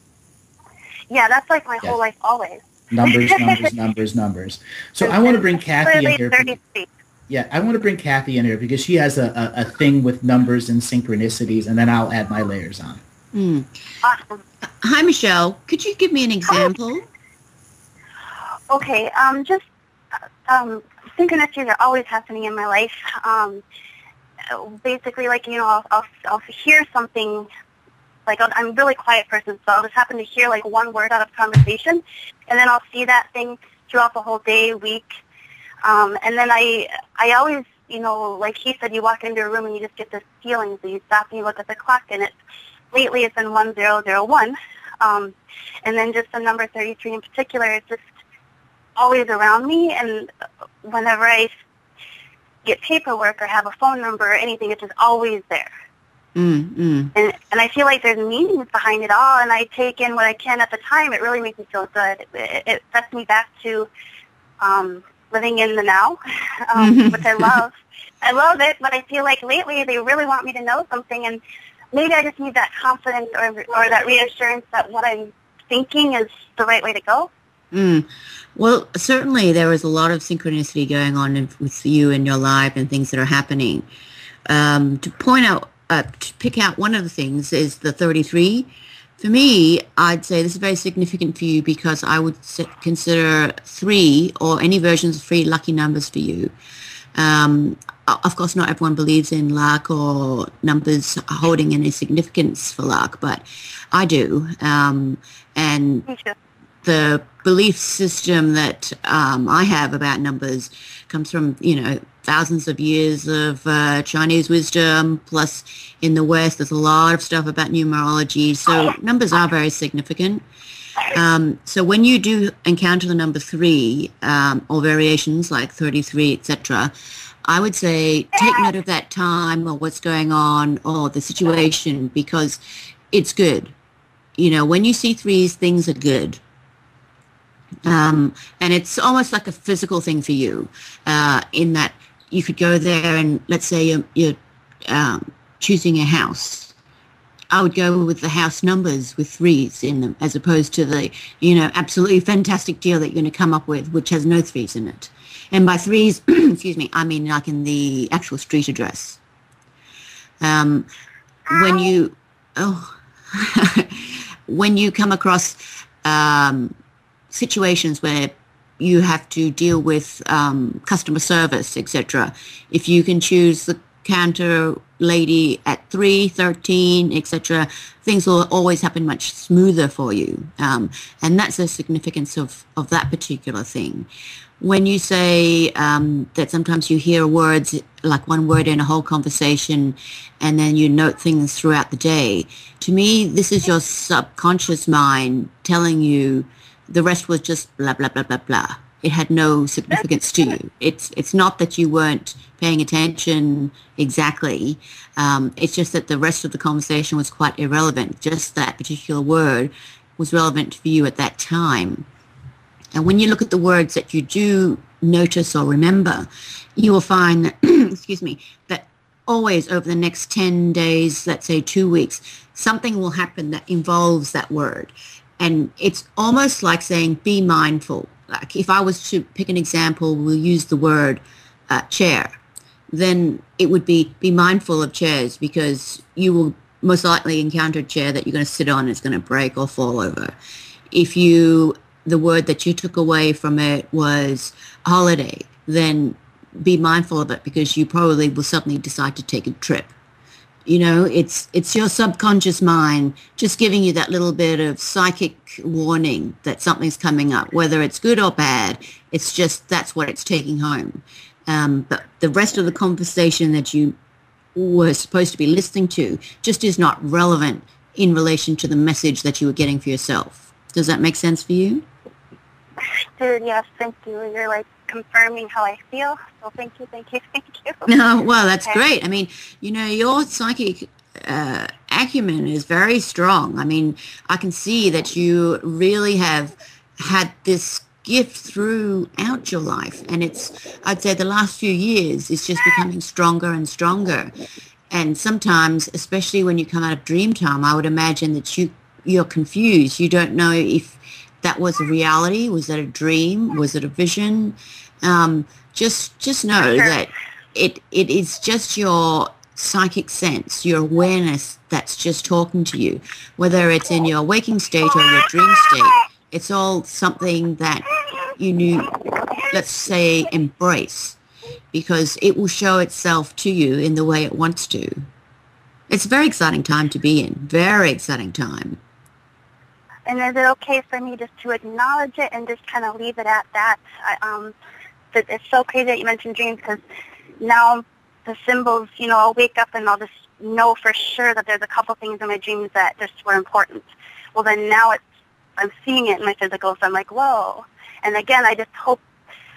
Yeah, that's like my whole life always. Numbers, numbers, numbers, numbers. So I want to bring Kathy in here. Yeah, I want to bring Kathy in here because she has a, a, a thing with numbers and synchronicities, and then I'll add my layers on. Mm. Awesome. Hi, Michelle. Could you give me an example? Okay, um, just um, synchronicities are always happening in my life. Um, basically, like you know, I'll, I'll I'll hear something. Like I'm a really quiet person, so I'll just happen to hear like one word out of conversation, and then I'll see that thing throughout the whole day, week, um, and then I I always you know, like he said, you walk into a room and you just get this feeling, so you stop and you look at the clock, and it's lately it's been 1001. Um, and then just the number 33 in particular is just always around me. And whenever I get paperwork or have a phone number or anything, it's just always there. Mm, mm. And and I feel like there's meanings behind it all, and I take in what I can at the time. It really makes me feel good. It, it sets me back to um, living in the now, um, which I love. I love it, but I feel like lately they really want me to know something, and maybe I just need that confidence or, or that reassurance that what I'm thinking is the right way to go. Mm. Well, certainly there is a lot of synchronicity going on in, with you and your life and things that are happening. Um, to point out, uh, to pick out one of the things is the 33. For me, I'd say this is very significant for you because I would consider three or any versions of three lucky numbers for you. Um, of course, not everyone believes in luck or numbers holding any significance for luck, but I do. Um, and the belief system that um, I have about numbers comes from, you know, thousands of years of uh, Chinese wisdom. Plus, in the West, there's a lot of stuff about numerology. So numbers are very significant. Um, so when you do encounter the number three um, or variations like 33, etc., I would say take note of that time or what's going on or the situation because it's good. You know, when you see threes, things are good. Um, and it's almost like a physical thing for you uh, in that you could go there and let's say you're, you're um, choosing a house. I would go with the house numbers with threes in them as opposed to the, you know, absolutely fantastic deal that you're going to come up with, which has no threes in it. And by threes, excuse me, I mean like in the actual street address. Um, when you, oh, when you come across um, situations where you have to deal with um, customer service, etc., if you can choose the counter lady at 3, 13, etc., things will always happen much smoother for you. Um, and that's the significance of, of that particular thing when you say um, that sometimes you hear words like one word in a whole conversation and then you note things throughout the day to me this is your subconscious mind telling you the rest was just blah blah blah blah blah it had no significance to you it's it's not that you weren't paying attention exactly um, it's just that the rest of the conversation was quite irrelevant just that particular word was relevant for you at that time and when you look at the words that you do notice or remember, you will find, that, excuse me, that always over the next 10 days, let's say two weeks, something will happen that involves that word. And it's almost like saying, be mindful. Like if I was to pick an example, we'll use the word uh, chair. Then it would be, be mindful of chairs because you will most likely encounter a chair that you're going to sit on it's going to break or fall over. If you, the word that you took away from it was holiday, then be mindful of it because you probably will suddenly decide to take a trip. You know, it's it's your subconscious mind just giving you that little bit of psychic warning that something's coming up, whether it's good or bad. It's just that's what it's taking home. Um, but the rest of the conversation that you were supposed to be listening to just is not relevant in relation to the message that you were getting for yourself. Does that make sense for you? Dude, yes, thank you. You're like confirming how I feel. So thank you, thank you, thank you. No, well, that's okay. great. I mean, you know, your psychic uh, acumen is very strong. I mean, I can see that you really have had this gift throughout your life. And it's, I'd say the last few years, is just becoming stronger and stronger. And sometimes, especially when you come out of dream time, I would imagine that you, you're confused. You don't know if that was a reality. Was that a dream? Was it a vision? Um, just, just know sure. that it, it is just your psychic sense, your awareness that's just talking to you, whether it's in your waking state or your dream state it's all something that you need, let's say, embrace because it will show itself to you in the way it wants to. It's a very exciting time to be in. Very exciting time. And is it okay for me just to acknowledge it and just kind of leave it at that? I, um, it's so crazy that you mentioned dreams because now the symbols, you know, I'll wake up and I'll just know for sure that there's a couple things in my dreams that just were important. Well, then now it's I'm seeing it in my physical, so I'm like, whoa. And again, I just hope,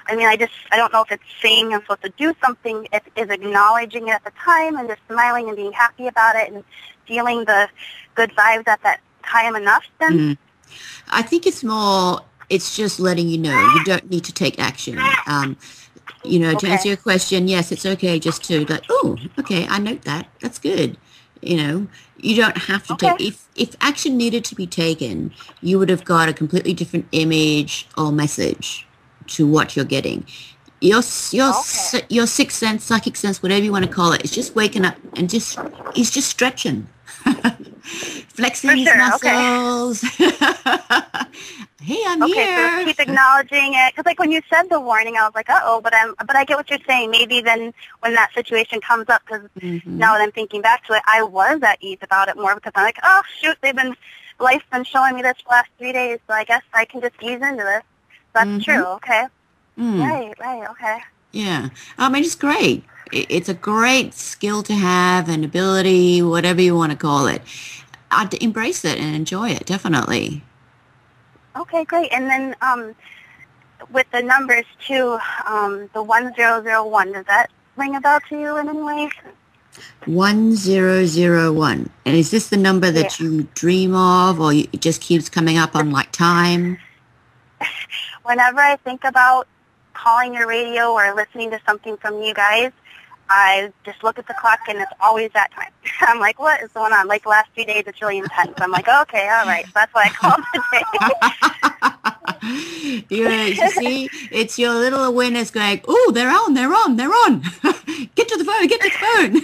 I mean, I just, I don't know if it's saying I'm supposed to do something. It is acknowledging it at the time and just smiling and being happy about it and feeling the good vibes at that time enough then? Mm. I think it's more, it's just letting you know. You don't need to take action. Um, you know, to answer your question, yes, it's okay just to like, oh, okay, I note that. That's good. You know, you don't have to okay. take if if action needed to be taken, you would have got a completely different image or message to what you're getting. Your your okay. your sixth sense, psychic sense, whatever you want to call it, is just waking up and just he's just stretching. flexing For his sure. muscles. Okay. hey, I'm okay, here. So keep acknowledging it. Because like when you said the warning, I was like, uh oh, but I'm, but I get what you're saying. Maybe then when that situation comes up, because mm-hmm. now that I'm thinking back to it, I was at ease about it more because I'm like, oh shoot, they've been, life's been showing me this for the last three days, so I guess I can just ease into this. That's mm-hmm. true. Okay. Mm. Right. Right. Okay. Yeah. I mean, it's great. It's a great skill to have, and ability, whatever you want to call it. I'd embrace it and enjoy it, definitely. Okay, great. And then um, with the numbers too, um, the 1001, does that ring a bell to you in any way? 1001. And is this the number that yeah. you dream of or it just keeps coming up on like time? Whenever I think about calling your radio or listening to something from you guys, I just look at the clock and it's always that time. I'm like, what is going on? Like the last few days, it's really intense. I'm like, okay, all right. So that's why I called today. you, you see, it's your little awareness going, oh, they're on, they're on, they're on. get to the phone, get to the phone.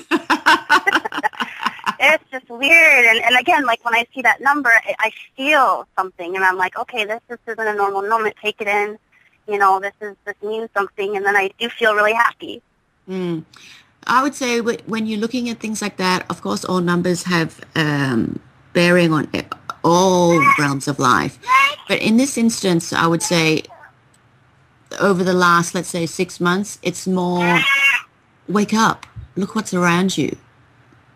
it's just weird. And, and again, like when I see that number, I, I feel something and I'm like, okay, this, this isn't a normal moment. Take it in. You know, this is, this means something. And then I do feel really happy. Mm. I would say when you're looking at things like that, of course, all numbers have um, bearing on all realms of life. But in this instance, I would say over the last, let's say, six months, it's more wake up, look what's around you,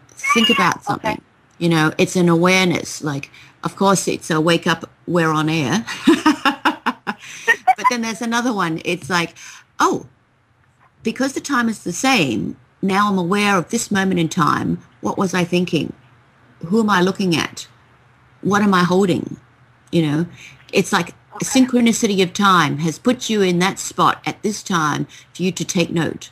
think about something. Okay. You know, it's an awareness. Like, of course, it's a wake up, we're on air. but then there's another one. It's like, oh, because the time is the same, now I'm aware of this moment in time. What was I thinking? Who am I looking at? What am I holding? You know, it's like okay. synchronicity of time has put you in that spot at this time for you to take note.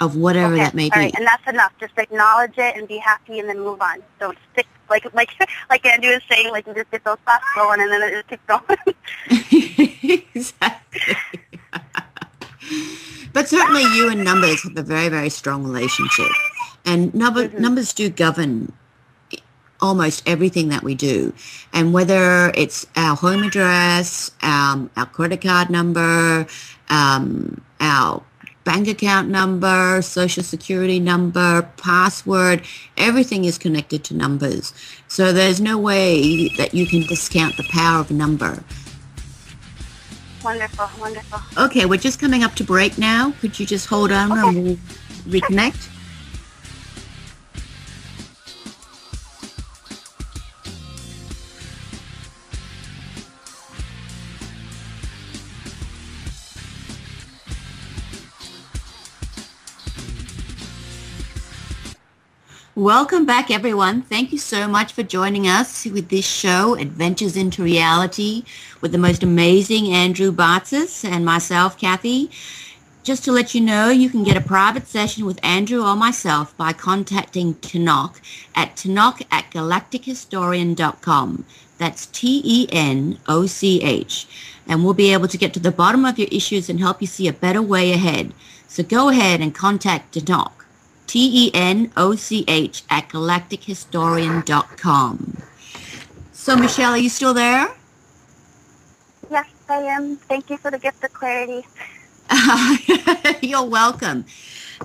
of whatever okay. that may All be. right. And that's enough. Just acknowledge it and be happy and then move on. Don't stick like like like Andrew was saying, like you just get those thoughts going and then it just keeps going. exactly. but certainly you and numbers have a very, very strong relationship. And number, Mhm. numbers do govern almost everything that we do. And whether it's our home address, um, our credit card number, um, our bank account number, social security number, password, everything is connected to numbers. So there's no way that you can discount the power of a number. Wonderful, wonderful. Okay, we're just coming up to break now. Could you just hold on and we'll reconnect? Welcome back, everyone. Thank you so much for joining us with this show, Adventures into Reality, with the most amazing Andrew Bartzis and myself, Kathy. Just to let you know, you can get a private session with Andrew or myself by contacting Tenoch at tenoch at galactichistorian.com. That's T-E-N-O-C-H. And we'll be able to get to the bottom of your issues and help you see a better way ahead. So go ahead and contact Tenoch. T-E-N-O-C-H at galactichistorian.com. So, Michelle, are you still there? Yes, I am. Thank you for the gift of clarity. You're welcome.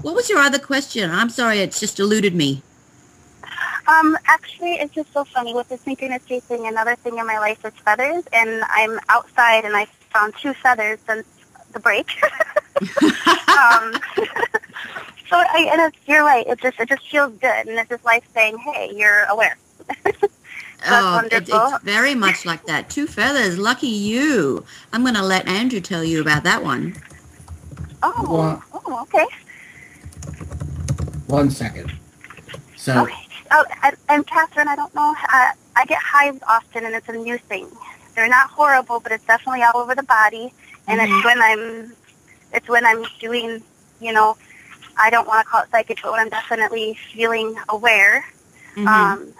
What was your other question? I'm sorry, it's just eluded me. Um, actually, it's just so funny with the synchronicity thing. Another thing in my life is feathers, and I'm outside, and I found two feathers since the break. um, so, I, and it's, you're right. It just it just feels good, and it's just like saying, "Hey, you're aware." oh, it- it's very much like that. Two feathers. Lucky you. I'm going to let Andrew tell you about that one. oh, Well- oh, okay, One second. So okay. Oh, and, and Catherine, I don't know. Uh, I get hives often, and it's a new thing. They're not horrible, but it's definitely all over the body, and Mhm. it's when I'm, it's when I'm doing, you know, I don't want to call it psychic, but I'm definitely feeling aware. Mhm. Um,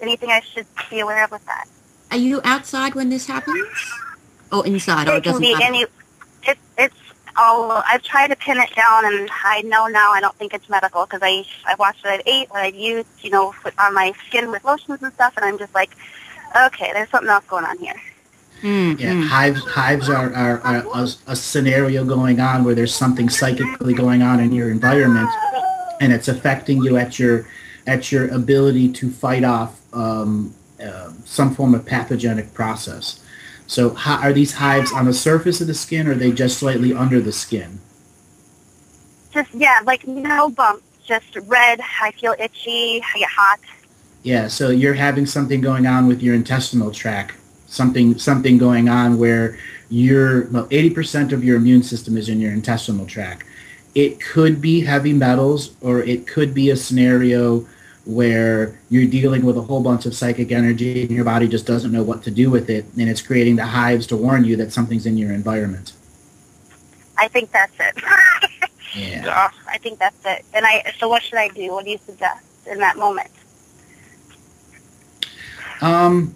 anything I should be aware of with that? Are you outside when this happens? Or inside? Or it can doesn't be matter? any. It, it's all. I've tried to pin it down, and I know now I don't think it's medical because I I watched what I've ate, what I've used, you know, on my skin with lotions and stuff, and I'm just like, okay, there's something else going on here. Mm, yeah, mm. hives hives are, are, are a, a scenario going on where there's something psychically going on in your environment, and it's affecting you at your at your ability to fight off um, uh, some form of pathogenic process. So, how, are these hives on the surface of the skin, or are they just slightly under the skin? Just yeah, like no bumps, just red. I feel itchy. I get hot. Yeah, so you're having something going on with your intestinal tract, something something going on where your well, 80% of your immune system is in your intestinal tract. It could be heavy metals or it could be a scenario where you're dealing with a whole bunch of psychic energy and your body just doesn't know what to do with it and it's creating the hives to warn you that something's in your environment. I think that's it. Yeah. Yeah, I think that's it. And I. So what should I do? What do you suggest in that moment? Um,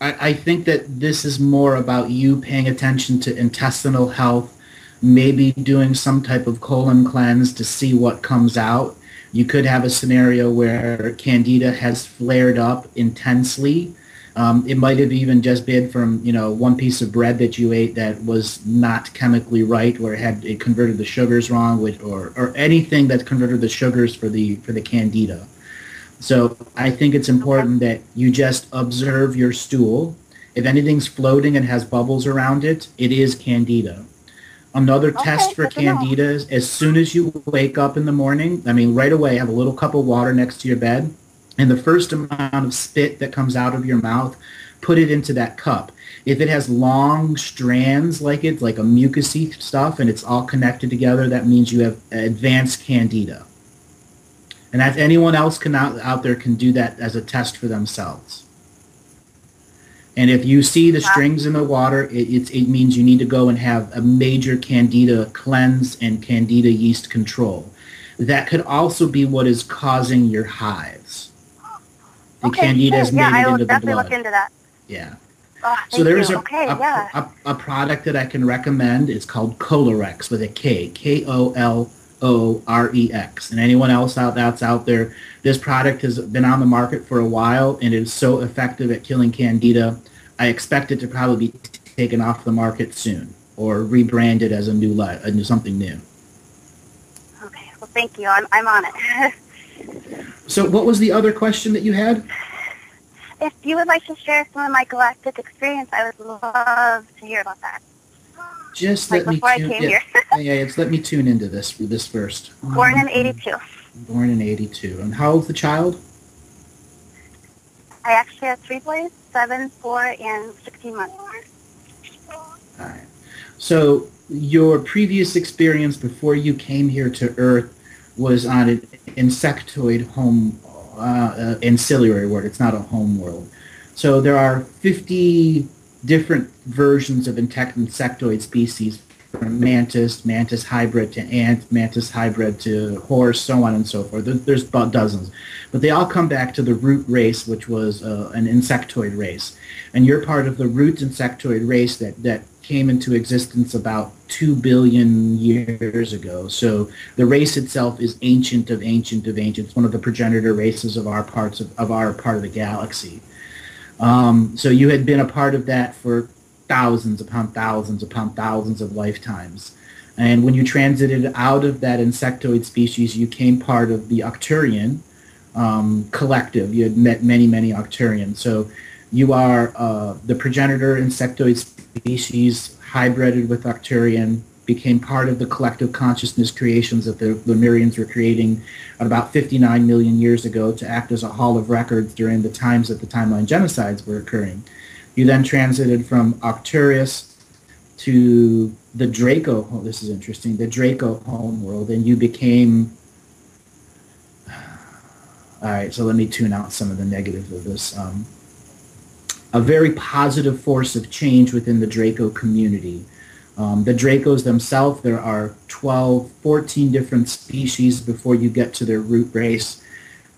I, I think that this is more about you paying attention to intestinal health, maybe doing some type of colon cleanse to see what comes out. You could have a scenario where candida has flared up intensely. Um, it might have even just been from you know one piece of bread that you ate that was not chemically right, it had it converted the sugars wrong, with, or or anything that converted the sugars for the for the candida. So I think it's important that you just observe your stool. If anything's floating and has bubbles around it, it is candida. Another Okay, test for good to know. candida is as soon as you wake up in the morning, I mean right away, have a little cup of water next to your bed, and the first amount of spit that comes out of your mouth, put it into that cup. If it has long strands like it, like a mucousy stuff, and it's all connected together, that means you have advanced candida. And if anyone else can out, out there can do that as a test for themselves. And if you see the strings in the water, it, it, it means you need to go and have a major candida cleanse and candida yeast control. that could also be what is causing your hives. The Okay, candida has sure. Yeah, made I will into the definitely blood. look into that. yeah. Oh, So there is a, okay, a, yeah. a, a product that I can recommend. It's called Kolorex with a K, K O R E X. And anyone else out that's out there, this product has been on the market for a while and is so effective at killing candida. I expect it to probably be taken off the market soon or rebranded as a new li- a new something new. Okay, well, thank you. I'm, I'm on it. So what was the other question that you had? if you would like to share some of my galactic experience, I would love to hear about that. Just Like let me I tune, came yeah, here. yeah, it's let me tune into this this first. Born in 82. Born in 82. And how old's the child? I actually have three boys, seven, four, and 16 months. All right. So your previous experience before you came here to Earth was on an insectoid home, uh, uh, ancillary world. It's not a home world. So there are 50 different versions of insect- insectoid species, from mantis, mantis hybrid to ant, mantis hybrid to horse, so on and so forth. There- There's about dozens. But they all come back to the root race, which was uh, an insectoid race. And you're part of the root insectoid race that, that came into existence about 2 billion years ago. So the race itself is ancient of ancient of ancient. It's one of the progenitor races of our parts of, of our part of the galaxy. Um, so you had been a part of that for thousands upon thousands upon thousands of lifetimes. And when you transited out of that insectoid species, you came part of the Arcturian um, collective. You had met many, many Arcturians. So you are uh, the progenitor insectoid species hybrided with Arcturian, became part of the collective consciousness creations that the Lemurians were creating about 59 million years ago to act as a hall of records during the times that the timeline genocides were occurring. You then transited from Octurius to the Draco, oh, this is interesting, the Draco homeworld, and you became, all right, so let me tune out some of the negatives of this. Um, a very positive force of change within the Draco community. Um, the Dracos themselves, there are 12, 14 different species before you get to their root race.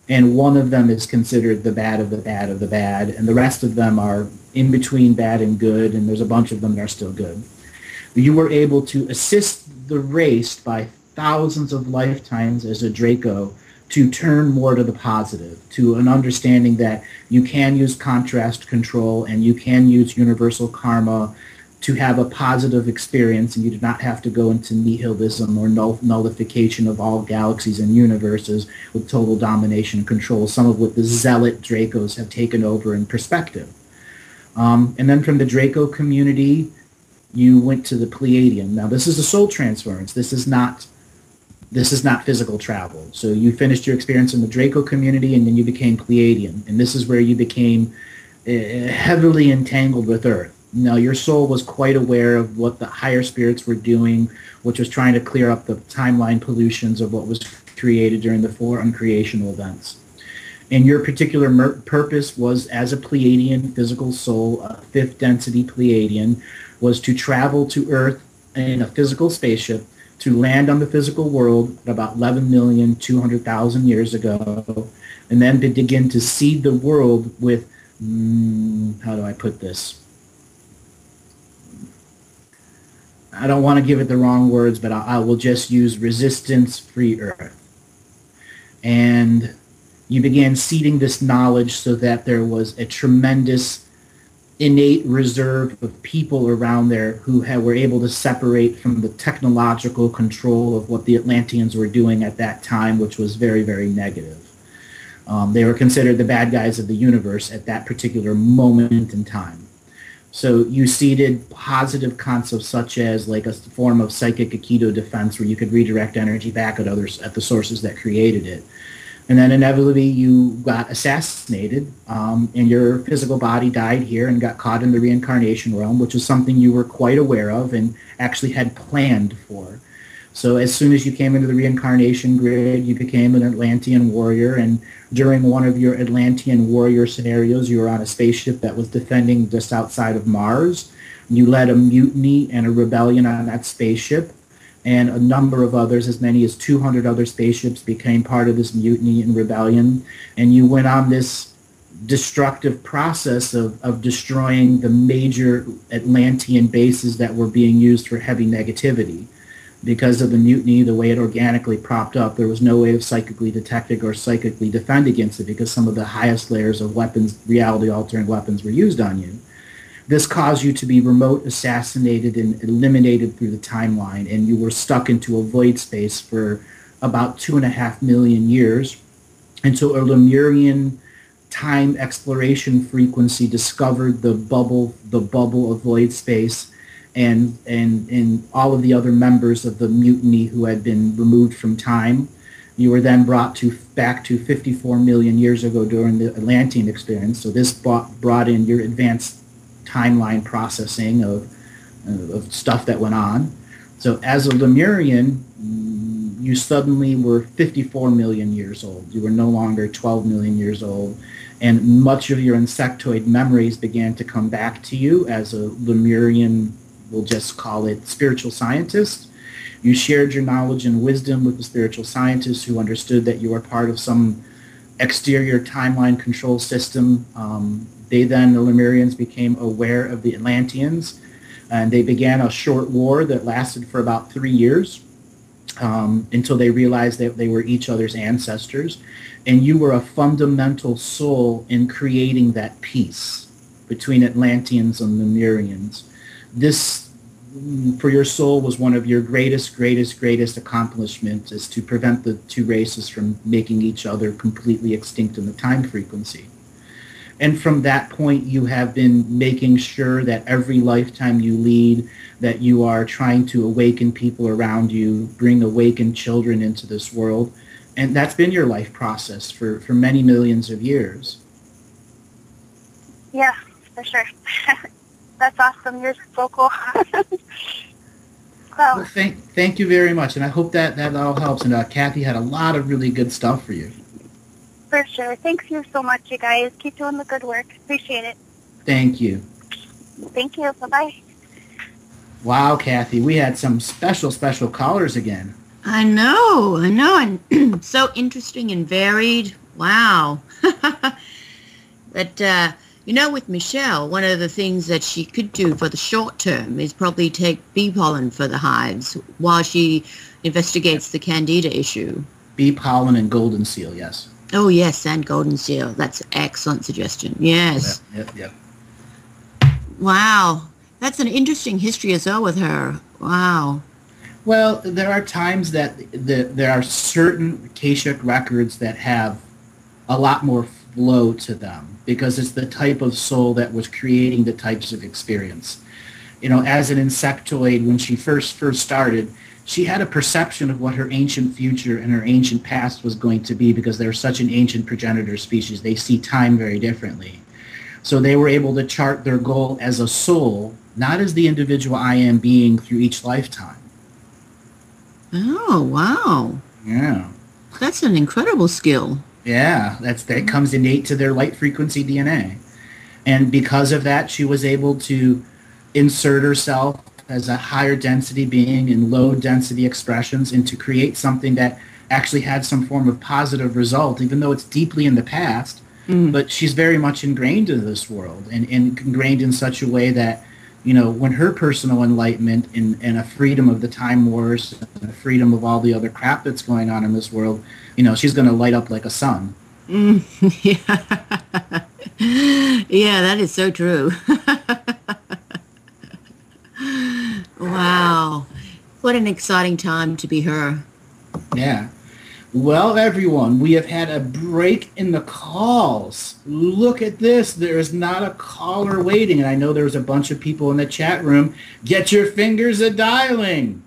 And one of them is considered the bad of the bad of the bad. And the rest of them are in between bad and good. And there's a bunch of them that are still good. You were able to assist the race by thousands of lifetimes as a Draco to turn more to the positive, to an understanding that you can use contrast control and you can use universal karma to have a positive experience and you do not have to go into nihilism or null- nullification of all galaxies and universes with total domination and control, some of what the zealot Dracos have taken over in perspective. Um, and then from the Draco community, you went to the Pleiadian. Now this is a soul transference. This is not this is not physical travel. So you finished your experience in the Draco community and then you became Pleiadian. And this is where you became uh, heavily entangled with Earth. Now your soul was quite aware of what the higher spirits were doing, which was trying to clear up the timeline pollutions of what was created during the four uncreational events. And your particular mer- purpose was as a Pleiadian physical soul, a fifth density Pleiadian, was to travel to Earth in a physical spaceship to land on the physical world about 11,200,000 years ago, and then to begin to seed the world with, mm, how do I put this? I don't want to give it the wrong words, but I, I will just use resistance-free Earth. And you began seeding this knowledge so that there was a tremendous innate reserve of people around there who had, were able to separate from the technological control of what the Atlanteans were doing at that time, which was very, very negative. Um, they were considered the bad guys of the universe at that particular moment in time. So you seeded positive concepts such as like a form of psychic Aikido defense where you could redirect energy back at others at the sources that created it. And then inevitably you got assassinated um, and your physical body died here and got caught in the reincarnation realm, which is something you were quite aware of and actually had planned for. So as soon as you came into the reincarnation grid, you became an Atlantean warrior. And during one of your Atlantean warrior scenarios, you were on a spaceship that was defending just outside of Mars. You led a mutiny and a rebellion on that spaceship. and a number of others, as many as 200 other spaceships became part of this mutiny and rebellion. And you went on this destructive process of, of destroying the major Atlantean bases that were being used for heavy negativity. Because of the mutiny, the way it organically propped up, there was no way of psychically detecting or psychically defend against it because some of the highest layers of weapons, reality-altering weapons, were used on you. This caused you to be remote assassinated and eliminated through the timeline, and you were stuck into a void space for about two and a half million years until a Lemurian time exploration frequency discovered the bubble, the bubble of void space, and and and all of the other members of the mutiny who had been removed from time. You were then brought to back to 54 million years ago during the Atlantean experience. So this brought, brought in your advanced timeline processing of of stuff that went on. So as a Lemurian, you suddenly were 54 million years old. You were no longer 12 million years old and much of your insectoid memories began to come back to you as a Lemurian, we'll just call it spiritual scientist. You shared your knowledge and wisdom with the spiritual scientists who understood that you were part of some exterior timeline control system. Um, they then, the Lemurians, became aware of the Atlanteans, and they began a short war that lasted for about three years um, until they realized that they were each other's ancestors and you were a fundamental soul in creating that peace between Atlanteans and Lemurians. This, mm, for your soul, was one of your greatest, greatest, greatest accomplishments is to prevent the two races from making each other completely extinct in the time frequency. And from that point, you have been making sure that every lifetime you lead, that you are trying to awaken people around you, bring awakened children into this world, and that's been your life process for, for many millions of years. Yeah, for sure. that's awesome. You're so cool. well, thank, thank you very much, and I hope that that all helps. And uh, Kathy had a lot of really good stuff for you. For sure. Thanks you so much, you guys. Keep doing the good work. Appreciate it. Thank you. Thank you. Bye-bye. Wow, Kathy, we had some special, special callers again. I know, I know, and so interesting and varied. Wow. but, uh, you know, with Michelle, one of the things that she could do for the short term is probably take bee pollen for the hives while she investigates the candida issue. Bee pollen and golden seal, yes. Oh, yes, and golden seal. That's an excellent suggestion. Yes. Yep, yep, yep. Wow. That's an interesting history as well with her. Wow. Well, there are times that the, there are certain Akashic records that have a lot more flow to them because it's the type of soul that was creating the types of experience. You know, as an insectoid, when she first first started, she had a perception of what her ancient future and her ancient past was going to be because they're such an ancient progenitor species. They see time very differently. So they were able to chart their goal as a soul, not as the individual I am being through each lifetime. Oh, wow. Yeah. That's an incredible skill. Yeah, that's that comes innate to their light frequency DNA. And because of that, she was able to insert herself as a higher density being in low density expressions and to create something that actually had some form of positive result, even though it's deeply in the past. Mm. But she's very much ingrained in this world and, and ingrained in such a way that you know, when her personal enlightenment and, and a freedom of the time wars and a freedom of all the other crap that's going on in this world, you know, she's going to light up like a sun. Mm, yeah. yeah, that is so true. wow. What an exciting time to be her. Yeah. Well, everyone, we have had a break in the calls. Look at this. There is not a caller waiting. And I know there's a bunch of people in the chat room. Get your fingers a dialing.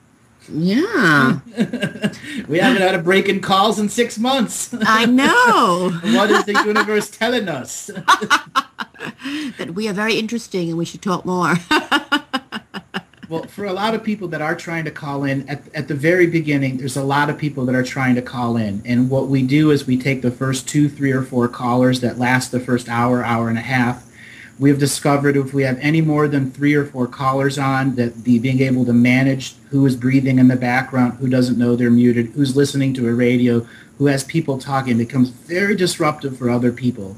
Yeah. we haven't had a break in calls in six months. I know. what is the universe telling us? that we are very interesting and we should talk more well, for a lot of people that are trying to call in, at, at the very beginning, there's a lot of people that are trying to call in. And what we do is we take the first two, three, or four callers that last the first hour, hour and a half. We have discovered if we have any more than three or four callers on, that the being able to manage who is breathing in the background, who doesn't know they're muted, who's listening to a radio, who has people talking becomes very disruptive for other people.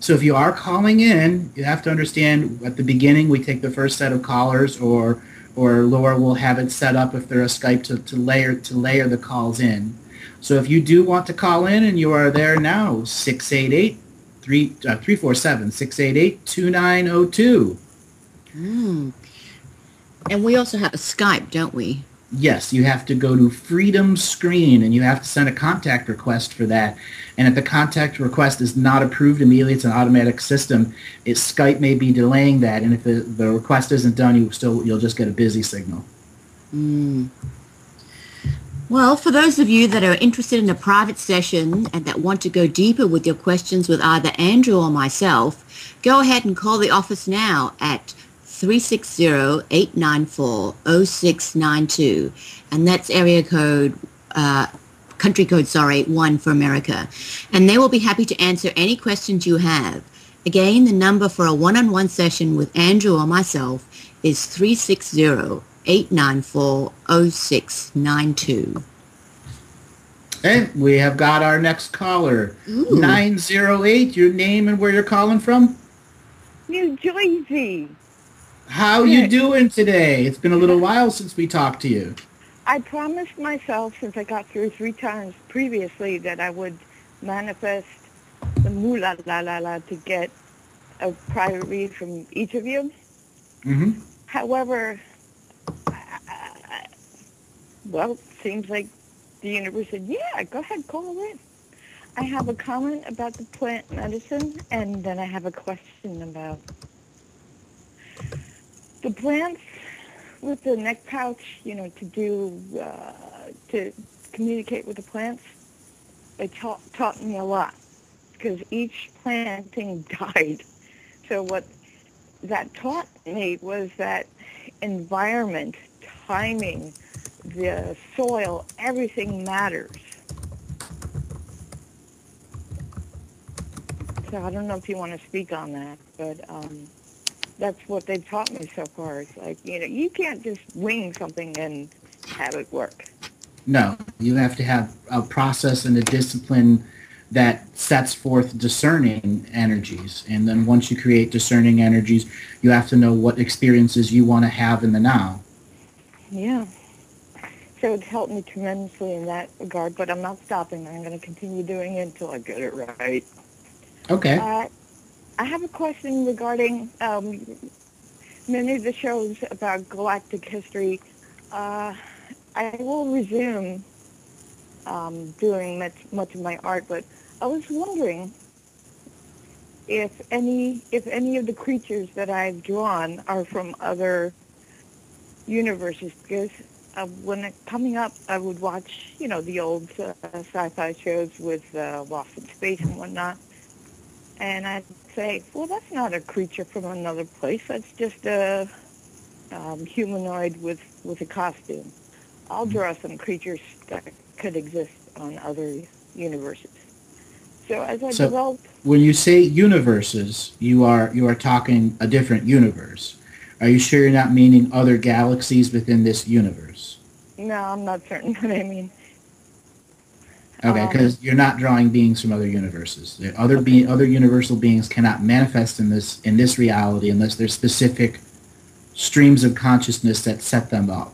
So if you are calling in, you have to understand at the beginning we take the first set of callers or or Laura will have it set up if they're a Skype to, to layer to layer the calls in. So if you do want to call in and you are there now, 688 347 688 2902. Mm. And we also have a Skype, don't we? Yes, you have to go to Freedom Screen and you have to send a contact request for that. And if the contact request is not approved immediately, it's an automatic system. It, Skype may be delaying that, and if the, the request isn't done, you still you'll just get a busy signal. Mm. Well, for those of you that are interested in a private session and that want to go deeper with your questions with either Andrew or myself, go ahead and call the office now at 360-894-0692. And that's area code, uh, country code, sorry, 1 for America. And they will be happy to answer any questions you have. Again, the number for a one-on-one session with Andrew or myself is 360-894-0692. And we have got our next caller. Ooh. 908, your name and where you're calling from? New Jersey. How you doing today? It's been a little while since we talked to you. I promised myself, since I got through three times previously, that I would manifest the moolah la la la to get a private read from each of you. Mm-hmm. However, I, well, seems like the universe said, yeah, go ahead, call in. I have a comment about the plant medicine, and then I have a question about the plants with the neck pouch, you know, to do, uh, to communicate with the plants, it taught, taught me a lot because each planting died. So what that taught me was that environment, timing, the soil, everything matters. So I don't know if you want to speak on that, but um, that's what they've taught me so far. It's like, you know, you can't just wing something and have it work. No, you have to have a process and a discipline that sets forth discerning energies. And then once you create discerning energies, you have to know what experiences you want to have in the now. Yeah. So it's helped me tremendously in that regard, but I'm not stopping. I'm going to continue doing it until I get it right. Okay. Uh, I have a question regarding um, many of the shows about galactic history. Uh, I will resume um, doing much, much of my art, but I was wondering if any if any of the creatures that I've drawn are from other universes because uh, when it, coming up I would watch you know the old uh, sci-fi shows with uh, Lost in Space and whatnot and I'd say, well, that's not a creature from another place. That's just a um, humanoid with, with a costume. I'll draw some creatures that could exist on other universes. So as I so develop, when you say universes, you are you are talking a different universe. Are you sure you're not meaning other galaxies within this universe? No, I'm not certain what I mean. Okay, because um, you're not drawing beings from other universes. Other okay. be other universal beings cannot manifest in this in this reality unless there's specific streams of consciousness that set them up.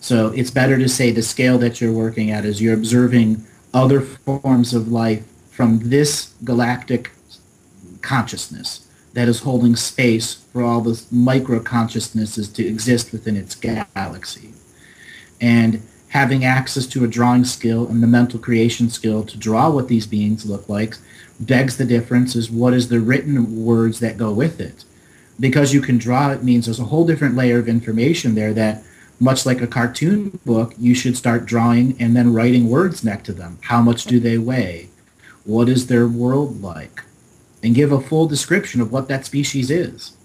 So it's better to say the scale that you're working at is you're observing other forms of life from this galactic consciousness that is holding space for all the micro consciousnesses to exist within its galaxy. And having access to a drawing skill and the mental creation skill to draw what these beings look like begs the difference is what is the written words that go with it. Because you can draw it means there's a whole different layer of information there that much like a cartoon book, you should start drawing and then writing words next to them. How much do they weigh? What is their world like? And give a full description of what that species is.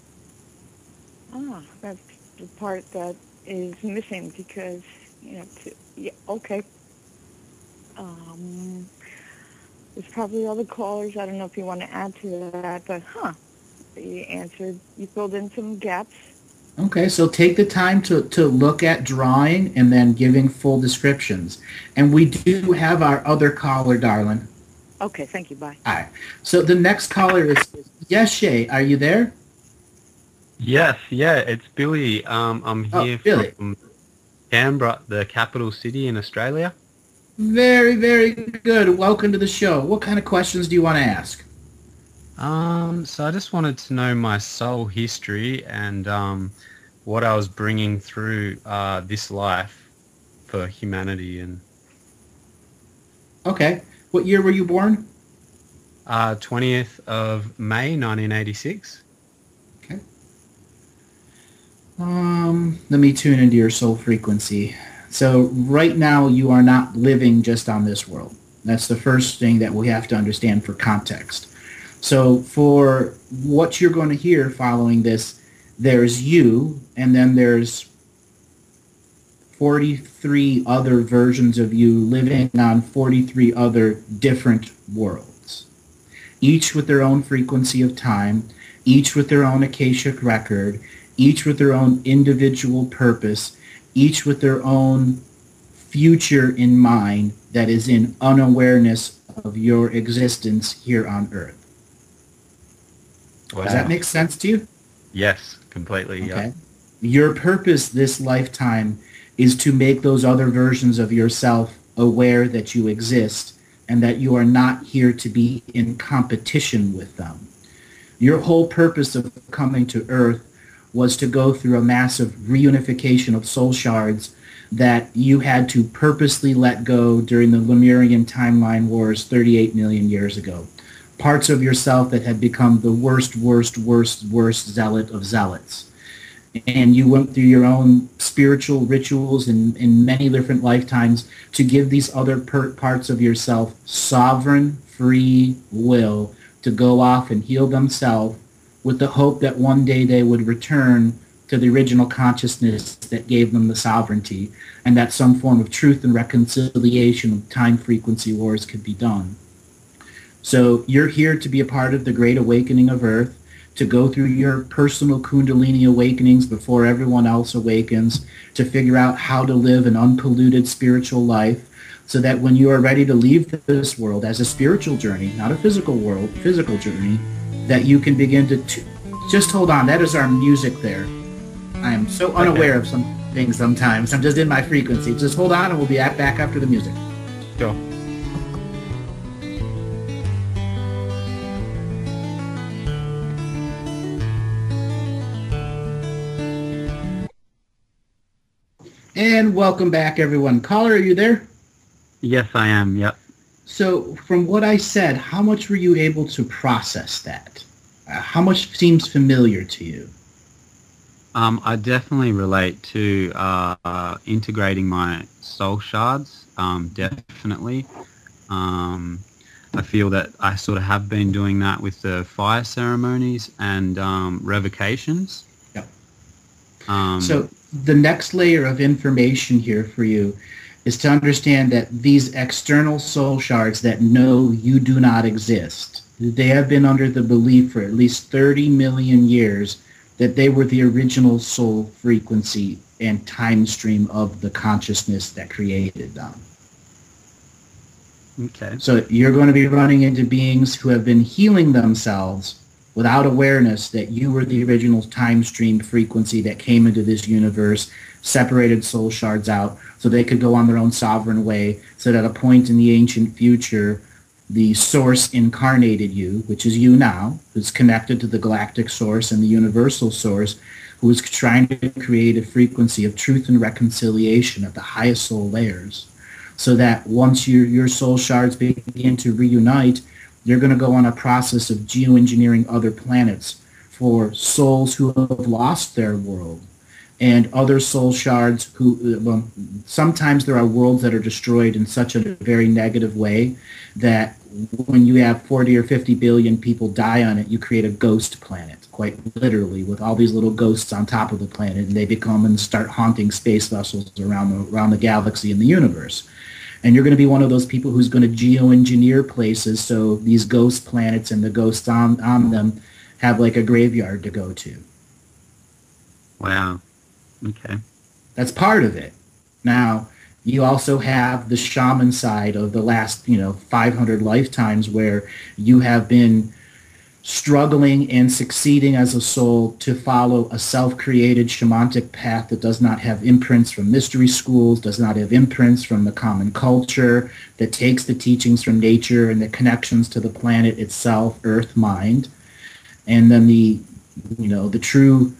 Ah, that's the part that is missing because you know, to, yeah, okay. Um, there's probably other callers. I don't know if you want to add to that, but huh. You answered, you filled in some gaps. Okay, so take the time to, to look at drawing and then giving full descriptions. And we do have our other caller, darling. Okay, thank you. Bye. All right. So the next caller is Yes Shay. Are you there? Yes, yeah, it's Billy. Um, I'm here Oh, here Billy. from Canberra, the capital city in Australia. Very, very good. Welcome to the show. What kind of questions do you want to ask? Um, so I just wanted to know my soul history and um, what I was bringing through uh, this life for humanity and Okay. What year were you born? uh, 20th of May 1986. Okay. Um, let me tune into your soul frequency. So right now you are not living just on this world. That's the first thing that we have to understand for context. So for what you're going to hear following this, there's you, and then there's 43 other versions of you living on 43 other different worlds, each with their own frequency of time, each with their own akashic record, each with their own individual purpose, each with their own future in mind that is in unawareness of your existence here on Earth. Does that make sense to you? Yes, completely. Yeah. Okay. Your purpose this lifetime is to make those other versions of yourself aware that you exist and that you are not here to be in competition with them. Your whole purpose of coming to Earth was to go through a massive reunification of soul shards that you had to purposely let go during the Lemurian timeline wars 38 million years ago. Parts of yourself that had become the worst, worst, worst, worst zealot of zealots and you went through your own spiritual rituals in, in many different lifetimes to give these other per- parts of yourself sovereign free will to go off and heal themselves with the hope that one day they would return to the original consciousness that gave them the sovereignty and that some form of truth and reconciliation of time frequency wars could be done. So you're here to be a part of the great awakening of Earth to go through your personal kundalini awakenings before everyone else awakens, to figure out how to live an unpolluted spiritual life, so that when you are ready to leave this world as a spiritual journey, not a physical world, physical journey, that you can begin to, t- just hold on, that is our music there. I am so unaware of some things sometimes. I'm just in my frequency. Just hold on and we'll be back back after the music. Sure. And welcome back everyone. Caller, are you there? Yes, I am. Yep. So from what I said, how much were you able to process that? Uh, how much seems familiar to you? Um, I definitely relate to uh, uh, integrating my soul shards. Um, definitely. Um, I feel that I sort of have been doing that with the fire ceremonies and um, revocations. Yep. Um, So the next layer of information here for you is to understand that these external soul shards that know you do not exist, they have been under the belief for at least 30 million years that they were the original soul frequency and time stream of the consciousness that created them. okay. So you're going to be running into beings who have been healing themselves without awareness that you were the original time stream frequency that came into this universe, separated soul shards out so they could go on their own sovereign way, so that at a point in the ancient future, the source incarnated you, which is you now, who's connected to the galactic source and the universal source, who is trying to create a frequency of truth and reconciliation at the highest soul layers. So that once your, your soul shards begin to reunite, you're going to go on a process of geoengineering other planets for souls who have lost their world and other soul shards who, well, sometimes there are worlds that are destroyed in such a very negative way that when you have 40 or 50 billion people die on it, you create a ghost planet, quite literally, with all these little ghosts on top of the planet, and they become and start haunting space vessels around the, around the galaxy and the universe and you're going to be one of those people who's going to geoengineer places so these ghost planets and the ghosts on, on them have like a graveyard to go to. Wow. Okay. That's part of it. Now, you also have the shaman side of the last, you know, 500 lifetimes where you have been struggling and succeeding as a soul to follow a self-created shamanic path that does not have imprints from mystery schools, does not have imprints from the common culture, that takes the teachings from nature and the connections to the planet itself, earth, mind, and then the, you know, the true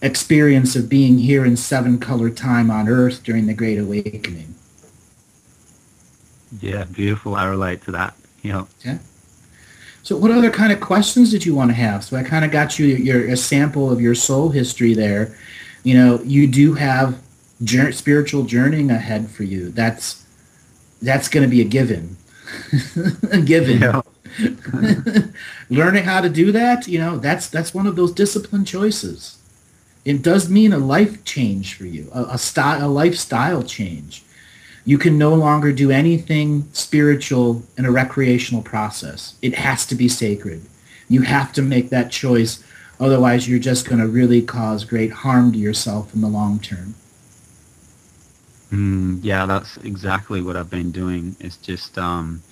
experience of being here in seven color time on earth during the Great Awakening. Yeah, beautiful. I relate to that. Yeah. Yeah. So what other kind of questions did you want to have? So I kind of got you your a sample of your soul history there. You know, you do have spiritual journeying ahead for you. That's that's going to be a given. a given. Yeah. Learning how to do that, you know, that's that's one of those discipline choices. It does mean a life change for you, a, a style, a lifestyle change. You can no longer do anything spiritual in a recreational process. It has to be sacred. You have to make that choice. Otherwise, you're just going to really cause great harm to yourself in the long term. Mm, yeah, that's exactly what I've been doing. It's just, um,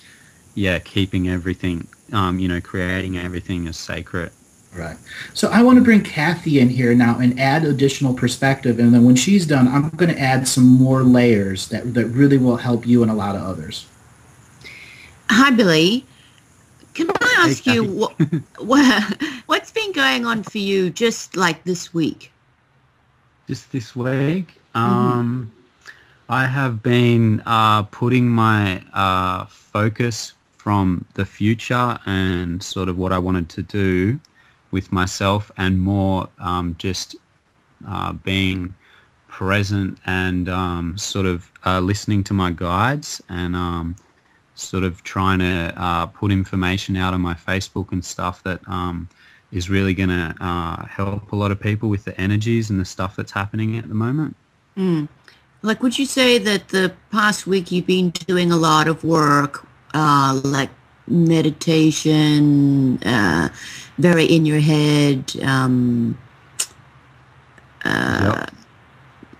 yeah, keeping everything, um, you know, creating everything as sacred. Right. So I want to bring Kathy in here now and add additional perspective. And then when she's done, I'm going to add some more layers that, that really will help you and a lot of others. Hi, Billy. Can I ask Hey, you what, what what's been going on for you just like this week? Just this week, um, I have been uh, putting my uh, focus from the future and sort of what I wanted to do with myself and more um, just uh, being present and um, sort of uh, listening to my guides and um, sort of trying to uh, put information out on my Facebook and stuff that um, is really going to uh, help a lot of people with the energies and the stuff that's happening at the moment. Mm. Like, would you say that the past week you've been doing a lot of work, uh, like meditation, uh, very in your head? Um, uh, Yep.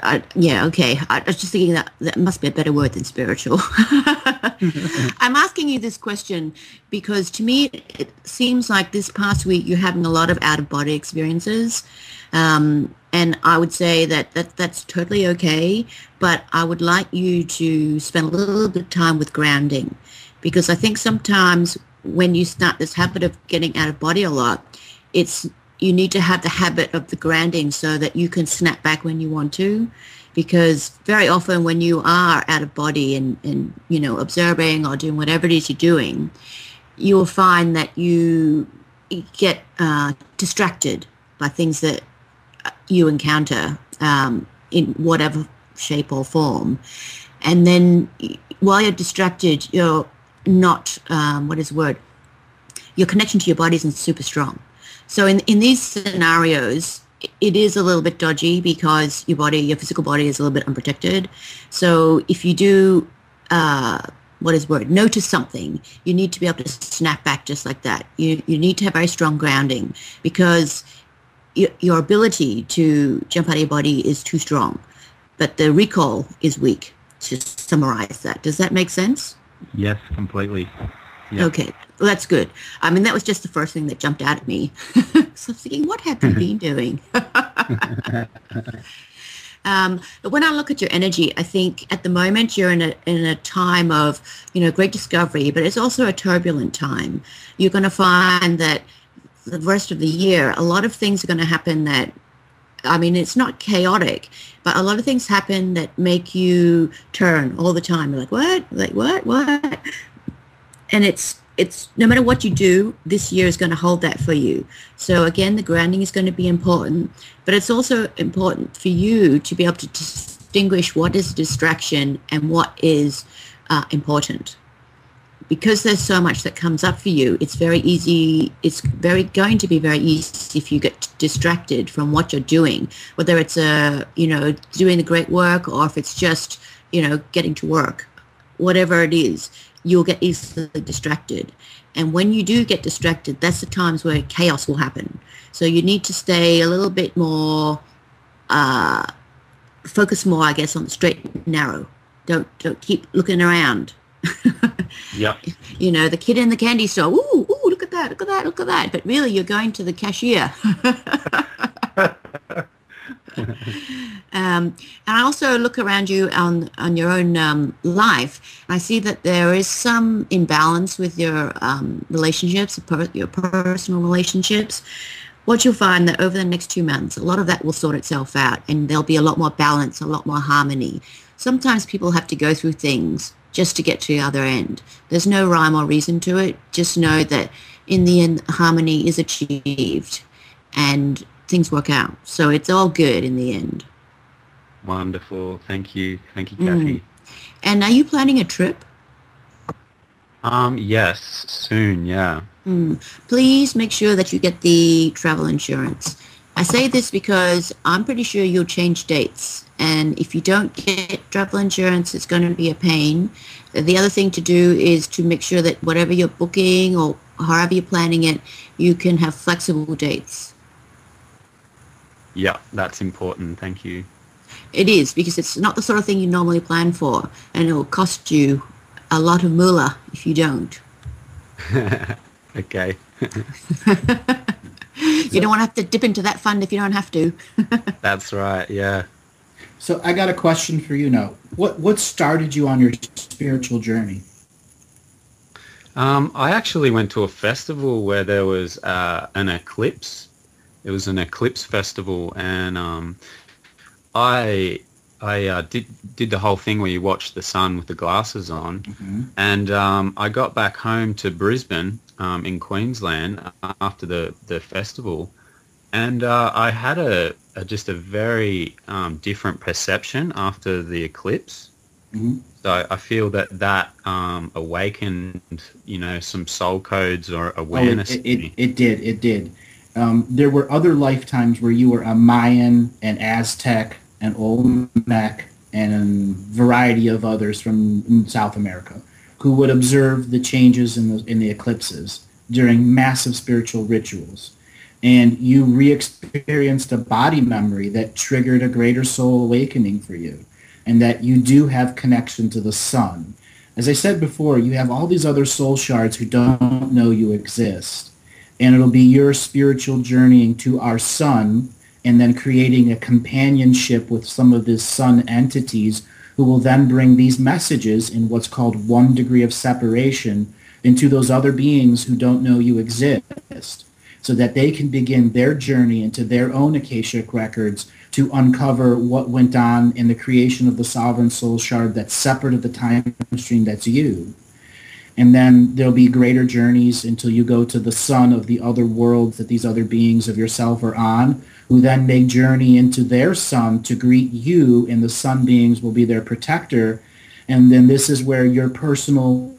I, yeah, okay. I was just thinking that that must be a better word than spiritual. I'm asking you this question because to me it seems like this past week you're having a lot of out of body experiences. Um, and I would say that, that that's totally okay, but I would like you to spend a little bit of time with grounding because I think sometimes when you start this habit of getting out of body a lot, it's you need to have the habit of the grounding so that you can snap back when you want to because very often when you are out of body and, and you know observing or doing whatever it is you're doing you will find that you get uh, distracted by things that you encounter um, in whatever shape or form. And then while you're distracted you're not um, what is the word your connection to your body isn't super strong so in, in these scenarios, it is a little bit dodgy because your body, your physical body is a little bit unprotected. So if you do, uh, what is word, notice something, you need to be able to snap back just like that. You, you need to have very strong grounding because your, your ability to jump out of your body is too strong, but the recall is weak, to summarize that. Does that make sense? Yes, completely. Yeah. Okay, well, that's good. I mean, that was just the first thing that jumped out at me. so I was thinking, what have you been doing? um, but when I look at your energy, I think at the moment you're in a in a time of you know great discovery, but it's also a turbulent time. You're going to find that the rest of the year, a lot of things are going to happen that I mean, it's not chaotic, but a lot of things happen that make you turn all the time. You're like, what? Like, what? What? And it's it's no matter what you do, this year is going to hold that for you. So again, the grounding is going to be important, but it's also important for you to be able to distinguish what is distraction and what is uh, important because there's so much that comes up for you, it's very easy, it's very going to be very easy if you get distracted from what you're doing, whether it's, uh, you know, doing the great work or if it's just, you know, getting to work. whatever it is, you'll get easily distracted. And when you do get distracted, that's the times where chaos will happen. So you need to stay a little bit more, uh, focus more, I guess, on the straight and narrow. Don't don't keep looking around. Yep. you know, the kid in the candy store. Ooh, ooh, look at that, look at that, look at that. But really, you're going to the cashier. um, and I also look around you on on your own um, life. I see that there is some imbalance with your um, relationships, your personal relationships. What you'll find that over the next two months, a lot of that will sort itself out, and there'll be a lot more balance, a lot more harmony. Sometimes people have to go through things just to get to the other end. There's no rhyme or reason to it. Just know that in the end, harmony is achieved, and things work out. So it's all good in the end. Wonderful. Thank you. Thank you, Kathy. Mm. And are you planning a trip? Um, yes, soon, yeah. Mm. Please make sure that you get the travel insurance. I say this because I'm pretty sure you'll change dates. And if you don't get travel insurance, it's going to be a pain. The other thing to do is to make sure that whatever you're booking or however you're planning it, you can have flexible dates. Yeah, that's important. Thank you. It is because it's not the sort of thing you normally plan for, and it will cost you a lot of moolah if you don't. okay. you don't want to have to dip into that fund if you don't have to. that's right. Yeah. So I got a question for you now. What what started you on your spiritual journey? Um, I actually went to a festival where there was uh, an eclipse it was an eclipse festival, and um, I I uh, did did the whole thing where you watch the sun with the glasses on, mm-hmm. and um, I got back home to Brisbane um, in Queensland after the the festival, and uh, I had a, a, just a very um, different perception after the eclipse. Mm-hmm. So I feel that that um, awakened, you know, some soul codes or awareness. Oh, it, it, it, it did. It did um, there were other lifetimes where you were a Mayan, an Aztec, an Olmec, and a variety of others from South America who would observe the changes in the, in the eclipses during massive spiritual rituals. And you re-experienced a body memory that triggered a greater soul awakening for you and that you do have connection to the sun. As I said before, you have all these other soul shards who don't know you exist and it'll be your spiritual journeying to our sun and then creating a companionship with some of these sun entities who will then bring these messages in what's called one degree of separation into those other beings who don't know you exist so that they can begin their journey into their own akashic records to uncover what went on in the creation of the sovereign soul shard that's separate of the time stream that's you and then there'll be greater journeys until you go to the sun of the other worlds that these other beings of yourself are on, who then make journey into their sun to greet you, and the sun beings will be their protector. And then this is where your personal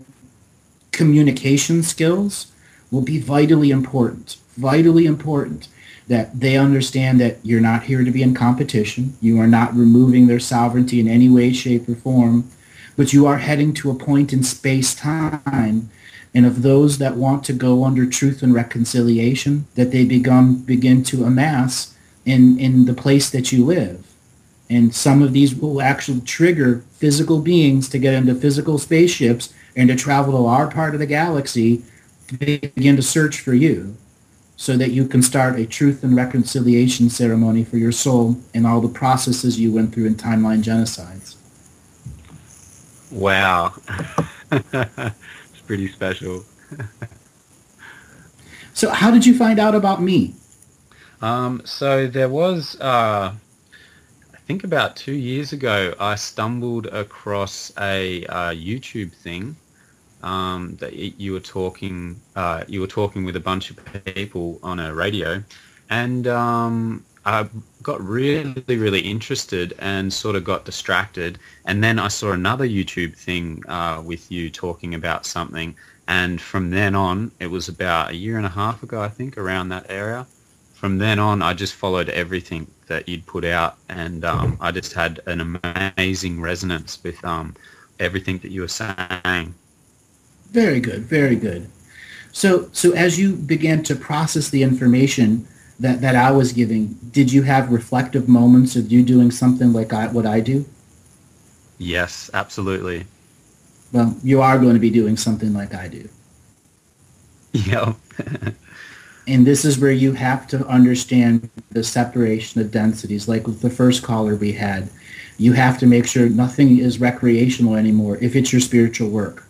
communication skills will be vitally important, vitally important that they understand that you're not here to be in competition. You are not removing their sovereignty in any way, shape, or form but you are heading to a point in space time and of those that want to go under truth and reconciliation that they begin to amass in in the place that you live. And some of these will actually trigger physical beings to get into physical spaceships and to travel to our part of the galaxy to begin to search for you so that you can start a truth and reconciliation ceremony for your soul and all the processes you went through in timeline genocides Wow. it's pretty special. so how did you find out about me? Um, so there was, uh, I think about two years ago, I stumbled across a uh, YouTube thing um, that you were talking, uh, you were talking with a bunch of people on a radio, and um, I got really, really interested and sort of got distracted. And then I saw another YouTube thing uh, with you talking about something. And from then on, it was about a year and a half ago, I think, around that area. From then on, I just followed everything that you'd put out. And um, I just had an amazing resonance with um, everything that you were saying. Very good, very good. So, so as you began to process the information that, that I was giving, did you have reflective moments of you doing something like I, what I do? Yes, absolutely. Well, you are going to be doing something like I do. Yeah. and this is where you have to understand the separation of densities. Like with the first caller we had, you have to make sure nothing is recreational anymore if it's your spiritual work.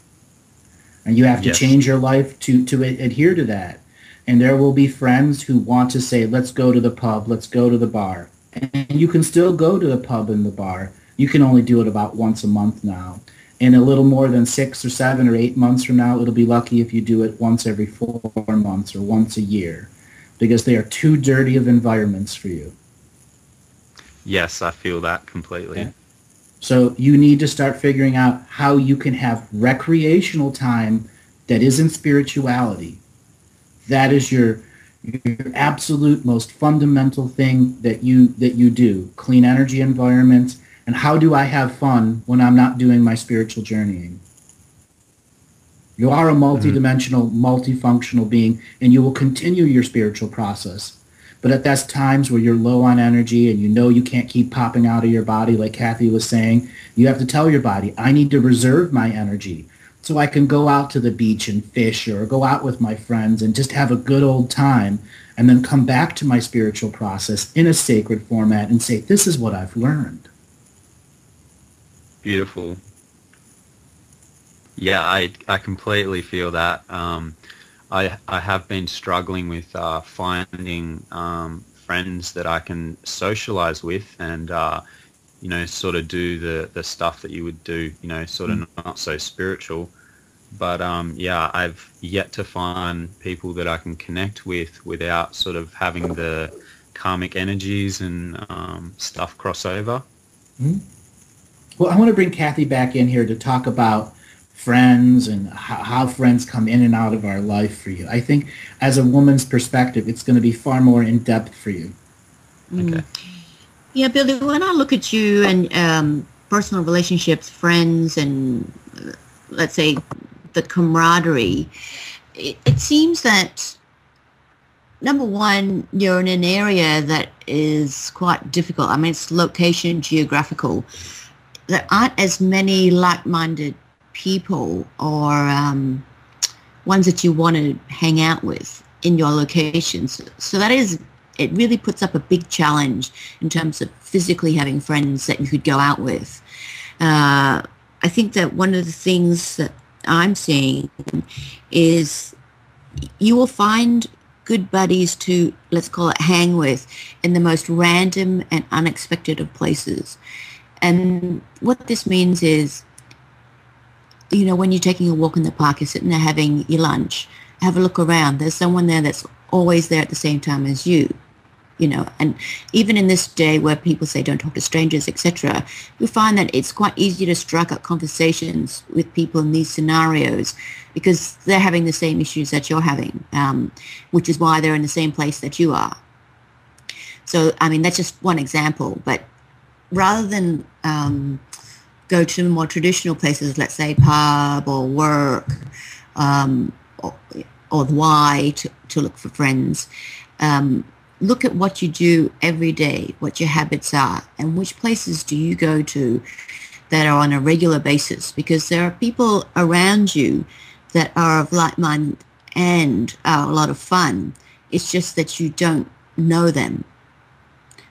And you have to Yes. change your life to, to adhere to that. And there will be friends who want to say, let's go to the pub, let's go to the bar. And you can still go to the pub and the bar. You can only do it about once a month now. And a little more than six or seven or eight months from now, it'll be lucky if you do it once every four months or once a year because they are too dirty of environments for you. yes, I feel that completely. Yeah. So you need to start figuring out how you can have recreational time that isn't spirituality. That is your your absolute most fundamental thing that you that you do. Clean energy environments and how do I have fun when I'm not doing my spiritual journeying? You are a mm-hmm. multidimensional, multifunctional being and you will continue your spiritual process. But at those times where you're low on energy and you know you can't keep popping out of your body, like Kathy was saying, you have to tell your body, I need to reserve my energy so I can go out to the beach and fish or go out with my friends and just have a good old time and then come back to my spiritual process in a sacred format and say, this is what I've learned. Beautiful. Yeah, I I completely feel that. Um, I I have been struggling with uh, finding um, friends that I can socialize with and uh, you know sort of do the the stuff that you would do. You know, sort of not so spiritual. But um, yeah, I've yet to find people that I can connect with without sort of having the karmic energies and um, stuff cross over. Well, I want to bring Kathy back in here to talk about friends and how, how friends come in and out of our life for you. I think as a woman's perspective, it's going to be far more in depth for you. Okay. Yeah, Billy, when I look at you and um, personal relationships, friends, and uh, let's say the camaraderie, it, it seems that number one, you're in an area that is quite difficult. I mean, it's location, geographical. There aren't as many like-minded people or um, ones that you want to hang out with in your locations. So that is, it really puts up a big challenge in terms of physically having friends that you could go out with. Uh, I think that one of the things that I'm seeing is you will find good buddies to, let's call it, hang with in the most random and unexpected of places. And what this means is, you know, when you're taking a walk in the park, you're sitting there having your lunch, have a look around. There's someone there that's always there at the same time as you you know and even in this day where people say don't talk to strangers etc you find that it's quite easy to strike up conversations with people in these scenarios because they're having the same issues that you're having um, which is why they're in the same place that you are. So i mean that's just one example but rather than um, go to more traditional places let's say pub or work um, or, or the y to, to look for friends um, look at what you do every day, what your habits are, and which places do you go to that are on a regular basis because there are people around you that are of like mind and are a lot of fun. It's just that you don't know them.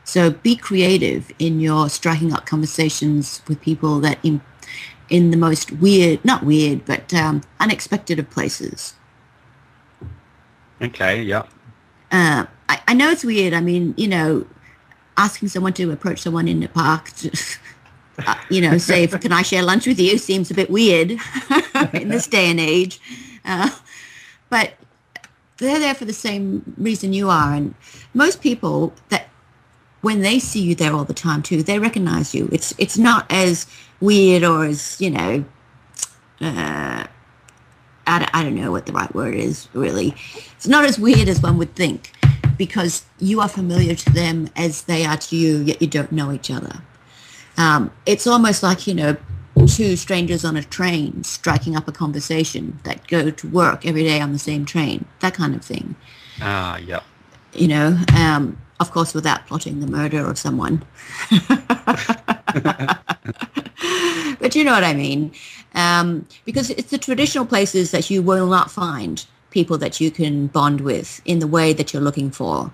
So be creative in your striking up conversations with people that in in the most weird, not weird, but um, unexpected of places. Okay. Yeah. uh, I, know it's weird. I mean, you know, asking someone to approach someone in the park, to, uh, you know, say, if, can I share lunch with you seems a bit weird in this day and age. Uh, but they're there for the same reason you are. And most people that when they see you there all the time too, they recognize you. It's, it's not as weird or as, you know, uh, I, I don't know what the right word is really. It's not as weird as one would think because you are familiar to them as they are to you, yet you don't know each other. Um, it's almost like, you know, two strangers on a train striking up a conversation that go to work every day on the same train, that kind of thing. Ah, yep. You know, um, of course, without plotting the murder of someone. but you know what I mean. Um, because it's the traditional places that you will not find people that you can bond with in the way that you're looking for.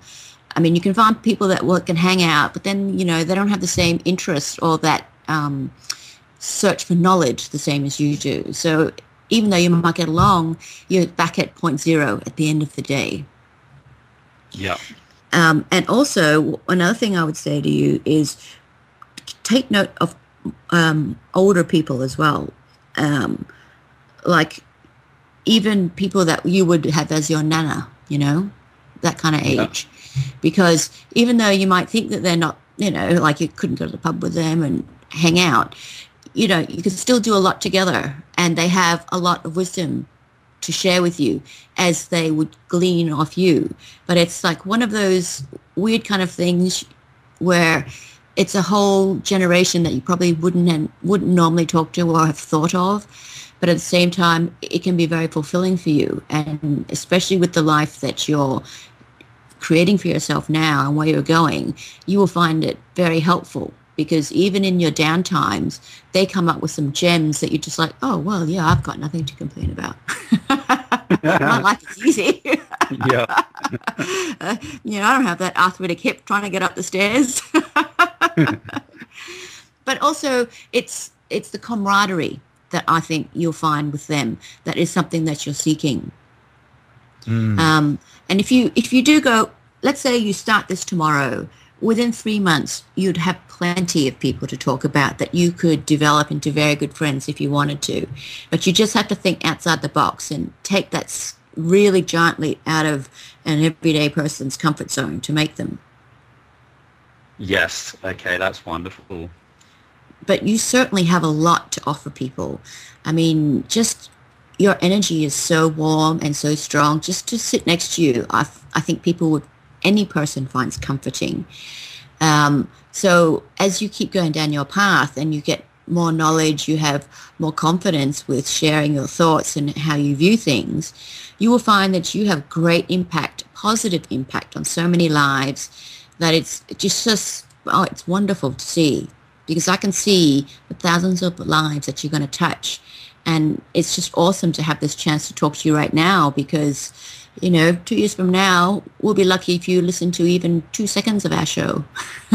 I mean, you can find people that will, can hang out, but then, you know, they don't have the same interest or that um, search for knowledge the same as you do. So even though you might get along, you're back at point zero at the end of the day. Yeah. Um, and also, another thing I would say to you is take note of um, older people as well. Um, like even people that you would have as your nana, you know, that kind of age. Yeah. Because even though you might think that they're not, you know, like you couldn't go to the pub with them and hang out, you know, you can still do a lot together and they have a lot of wisdom to share with you as they would glean off you. But it's like one of those weird kind of things where it's a whole generation that you probably wouldn't and wouldn't normally talk to or have thought of. But at the same time, it can be very fulfilling for you, and especially with the life that you're creating for yourself now and where you're going, you will find it very helpful because even in your down times, they come up with some gems that you're just like, oh, well, yeah, I've got nothing to complain about. My life is easy. yeah. uh, you know, I don't have that arthritic hip trying to get up the stairs. but also, it's it's the camaraderie that I think you'll find with them that is something that you're seeking. Mm. Um, and if you if you do go, let's say you start this tomorrow within three months, you'd have plenty of people to talk about that you could develop into very good friends if you wanted to. But you just have to think outside the box and take that really giant leap out of an everyday person's comfort zone to make them. Yes. Okay, that's wonderful. But you certainly have a lot to offer people. I mean, just your energy is so warm and so strong. Just to sit next to you, I, I think people would any person finds comforting. Um, so as you keep going down your path and you get more knowledge, you have more confidence with sharing your thoughts and how you view things, you will find that you have great impact, positive impact on so many lives that it's just, just oh, it's wonderful to see because I can see the thousands of lives that you're going to touch. And it's just awesome to have this chance to talk to you right now because you know, two years from now, we'll be lucky if you listen to even two seconds of our show.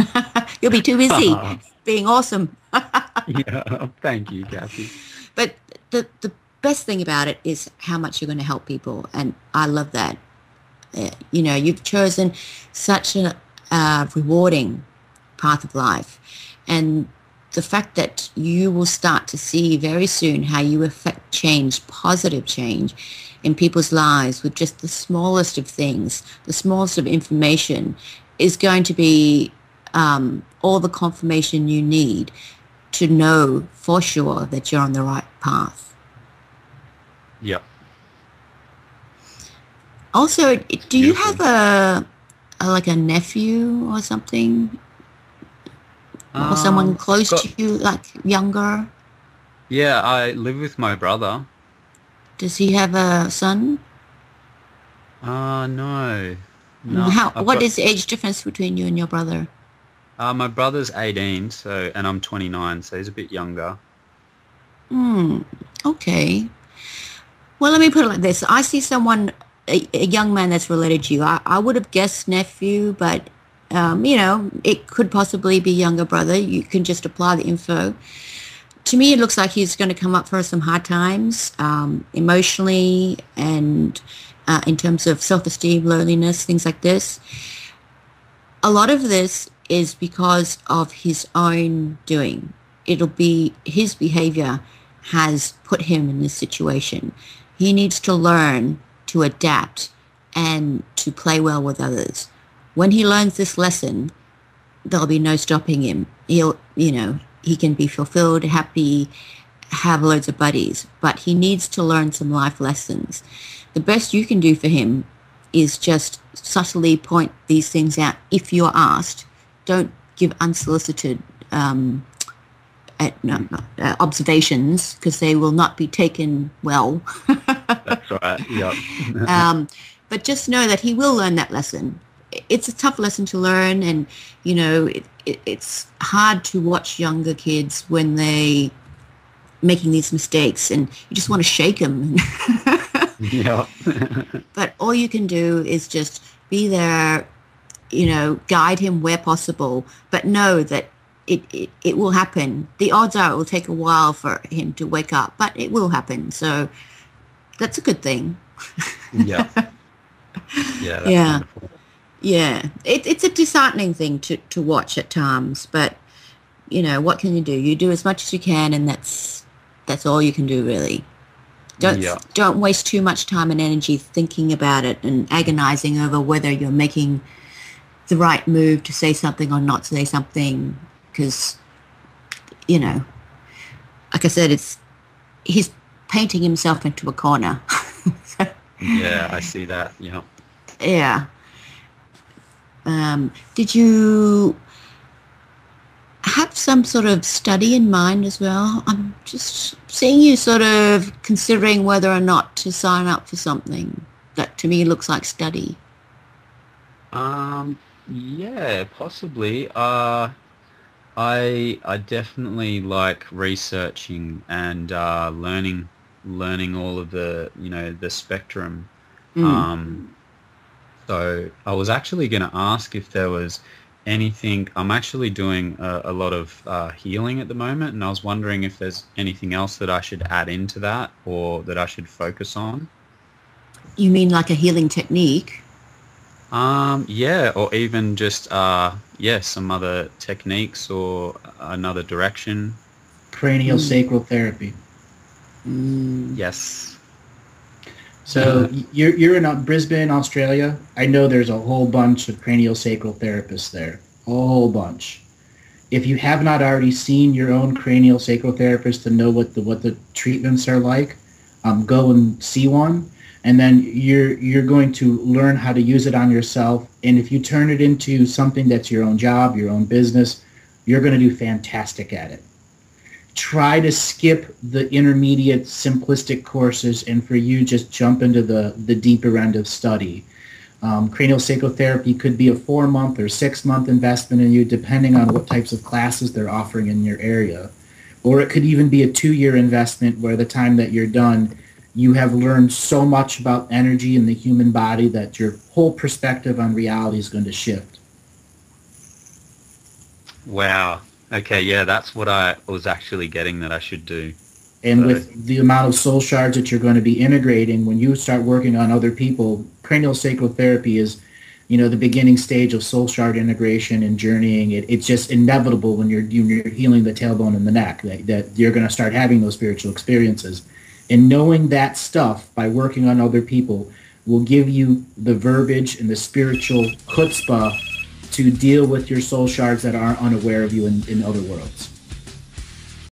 You'll be too busy being awesome. yeah, thank you, Kathy. But the the best thing about it is how much you're going to help people, and I love that. Uh, you know, you've chosen such a uh, rewarding path of life, and the fact that you will start to see very soon how you affect change, positive change, in people's lives with just the smallest of things, the smallest of information, is going to be um, all the confirmation you need to know for sure that you're on the right path. Yep. Also, do you have a, a, like a nephew or something, or someone um, close got, to you, like younger? Yeah, I live with my brother. Does he have a son? Uh, no. no How? I've what got, is the age difference between you and your brother? Uh, my brother's 18, so and I'm 29, so he's a bit younger. Hmm. Okay. Well, let me put it like this. I see someone, a, a young man that's related to you. I, I would have guessed nephew, but, um, you know, it could possibly be younger brother. You can just apply the info to me, it looks like he's going to come up for some hard times um, emotionally and uh, in terms of self-esteem, loneliness, things like this. A lot of this is because of his own doing. It'll be his behavior has put him in this situation. He needs to learn to adapt and to play well with others. When he learns this lesson, there'll be no stopping him. He'll, you know, he can be fulfilled, happy, have loads of buddies, but he needs to learn some life lessons. The best you can do for him is just subtly point these things out if you're asked. Don't give unsolicited um, at no, no, uh, observations because they will not be taken well. That's right. Yep. um, but just know that he will learn that lesson. It's a tough lesson to learn, and you know it, it, it's hard to watch younger kids when they making these mistakes, and you just want to shake them. yeah. but all you can do is just be there, you know, guide him where possible, but know that it, it, it will happen. The odds are it will take a while for him to wake up, but it will happen. So that's a good thing. yeah. Yeah. Yeah. Wonderful. Yeah, it, it's a disheartening thing to, to watch at times, but you know what can you do? You do as much as you can, and that's that's all you can do really. Don't Yeah. don't waste too much time and energy thinking about it and agonizing over whether you're making the right move to say something or not say something, because you know, like I said, it's he's painting himself into a corner. Yeah, I see that. Yeah. Yeah. Um, did you have some sort of study in mind as well? I'm just seeing you sort of considering whether or not to sign up for something that to me looks like study. Um, yeah, possibly. Uh, I I definitely like researching and uh, learning learning all of the you know the spectrum. Mm. Um, so I was actually going to ask if there was anything. I'm actually doing a, a lot of uh, healing at the moment, and I was wondering if there's anything else that I should add into that or that I should focus on. You mean like a healing technique? Um, yeah, or even just uh, yeah, some other techniques or another direction. Cranial Mm. sacral therapy. Mm. Yes. So you're you're in uh, Brisbane, Australia. I know there's a whole bunch of cranial sacral therapists there. A whole bunch. If you have not already seen your own cranial sacral therapist to know what the what the treatments are like, um, go and see one, and then you're you're going to learn how to use it on yourself. And if you turn it into something that's your own job, your own business, you're going to do fantastic at it try to skip the intermediate simplistic courses and for you just jump into the, the deeper end of study. Um, cranial sacral therapy could be a four month or six month investment in you depending on what types of classes they're offering in your area. Or it could even be a two year investment where the time that you're done, you have learned so much about energy in the human body that your whole perspective on reality is going to shift. Wow. Okay, yeah, that's what I was actually getting that I should do. And Right. with the amount of soul shards that you're going to be integrating, when you start working on other people, cranial sacral therapy is, you know, the beginning stage of soul shard integration and journeying. It, it's just inevitable when you're, you're healing the tailbone and the neck that, that you're going to start having those spiritual experiences. And knowing that stuff by working on other people will give you the verbiage and the spiritual chutzpah to deal with your soul shards that are unaware of you in, in other worlds.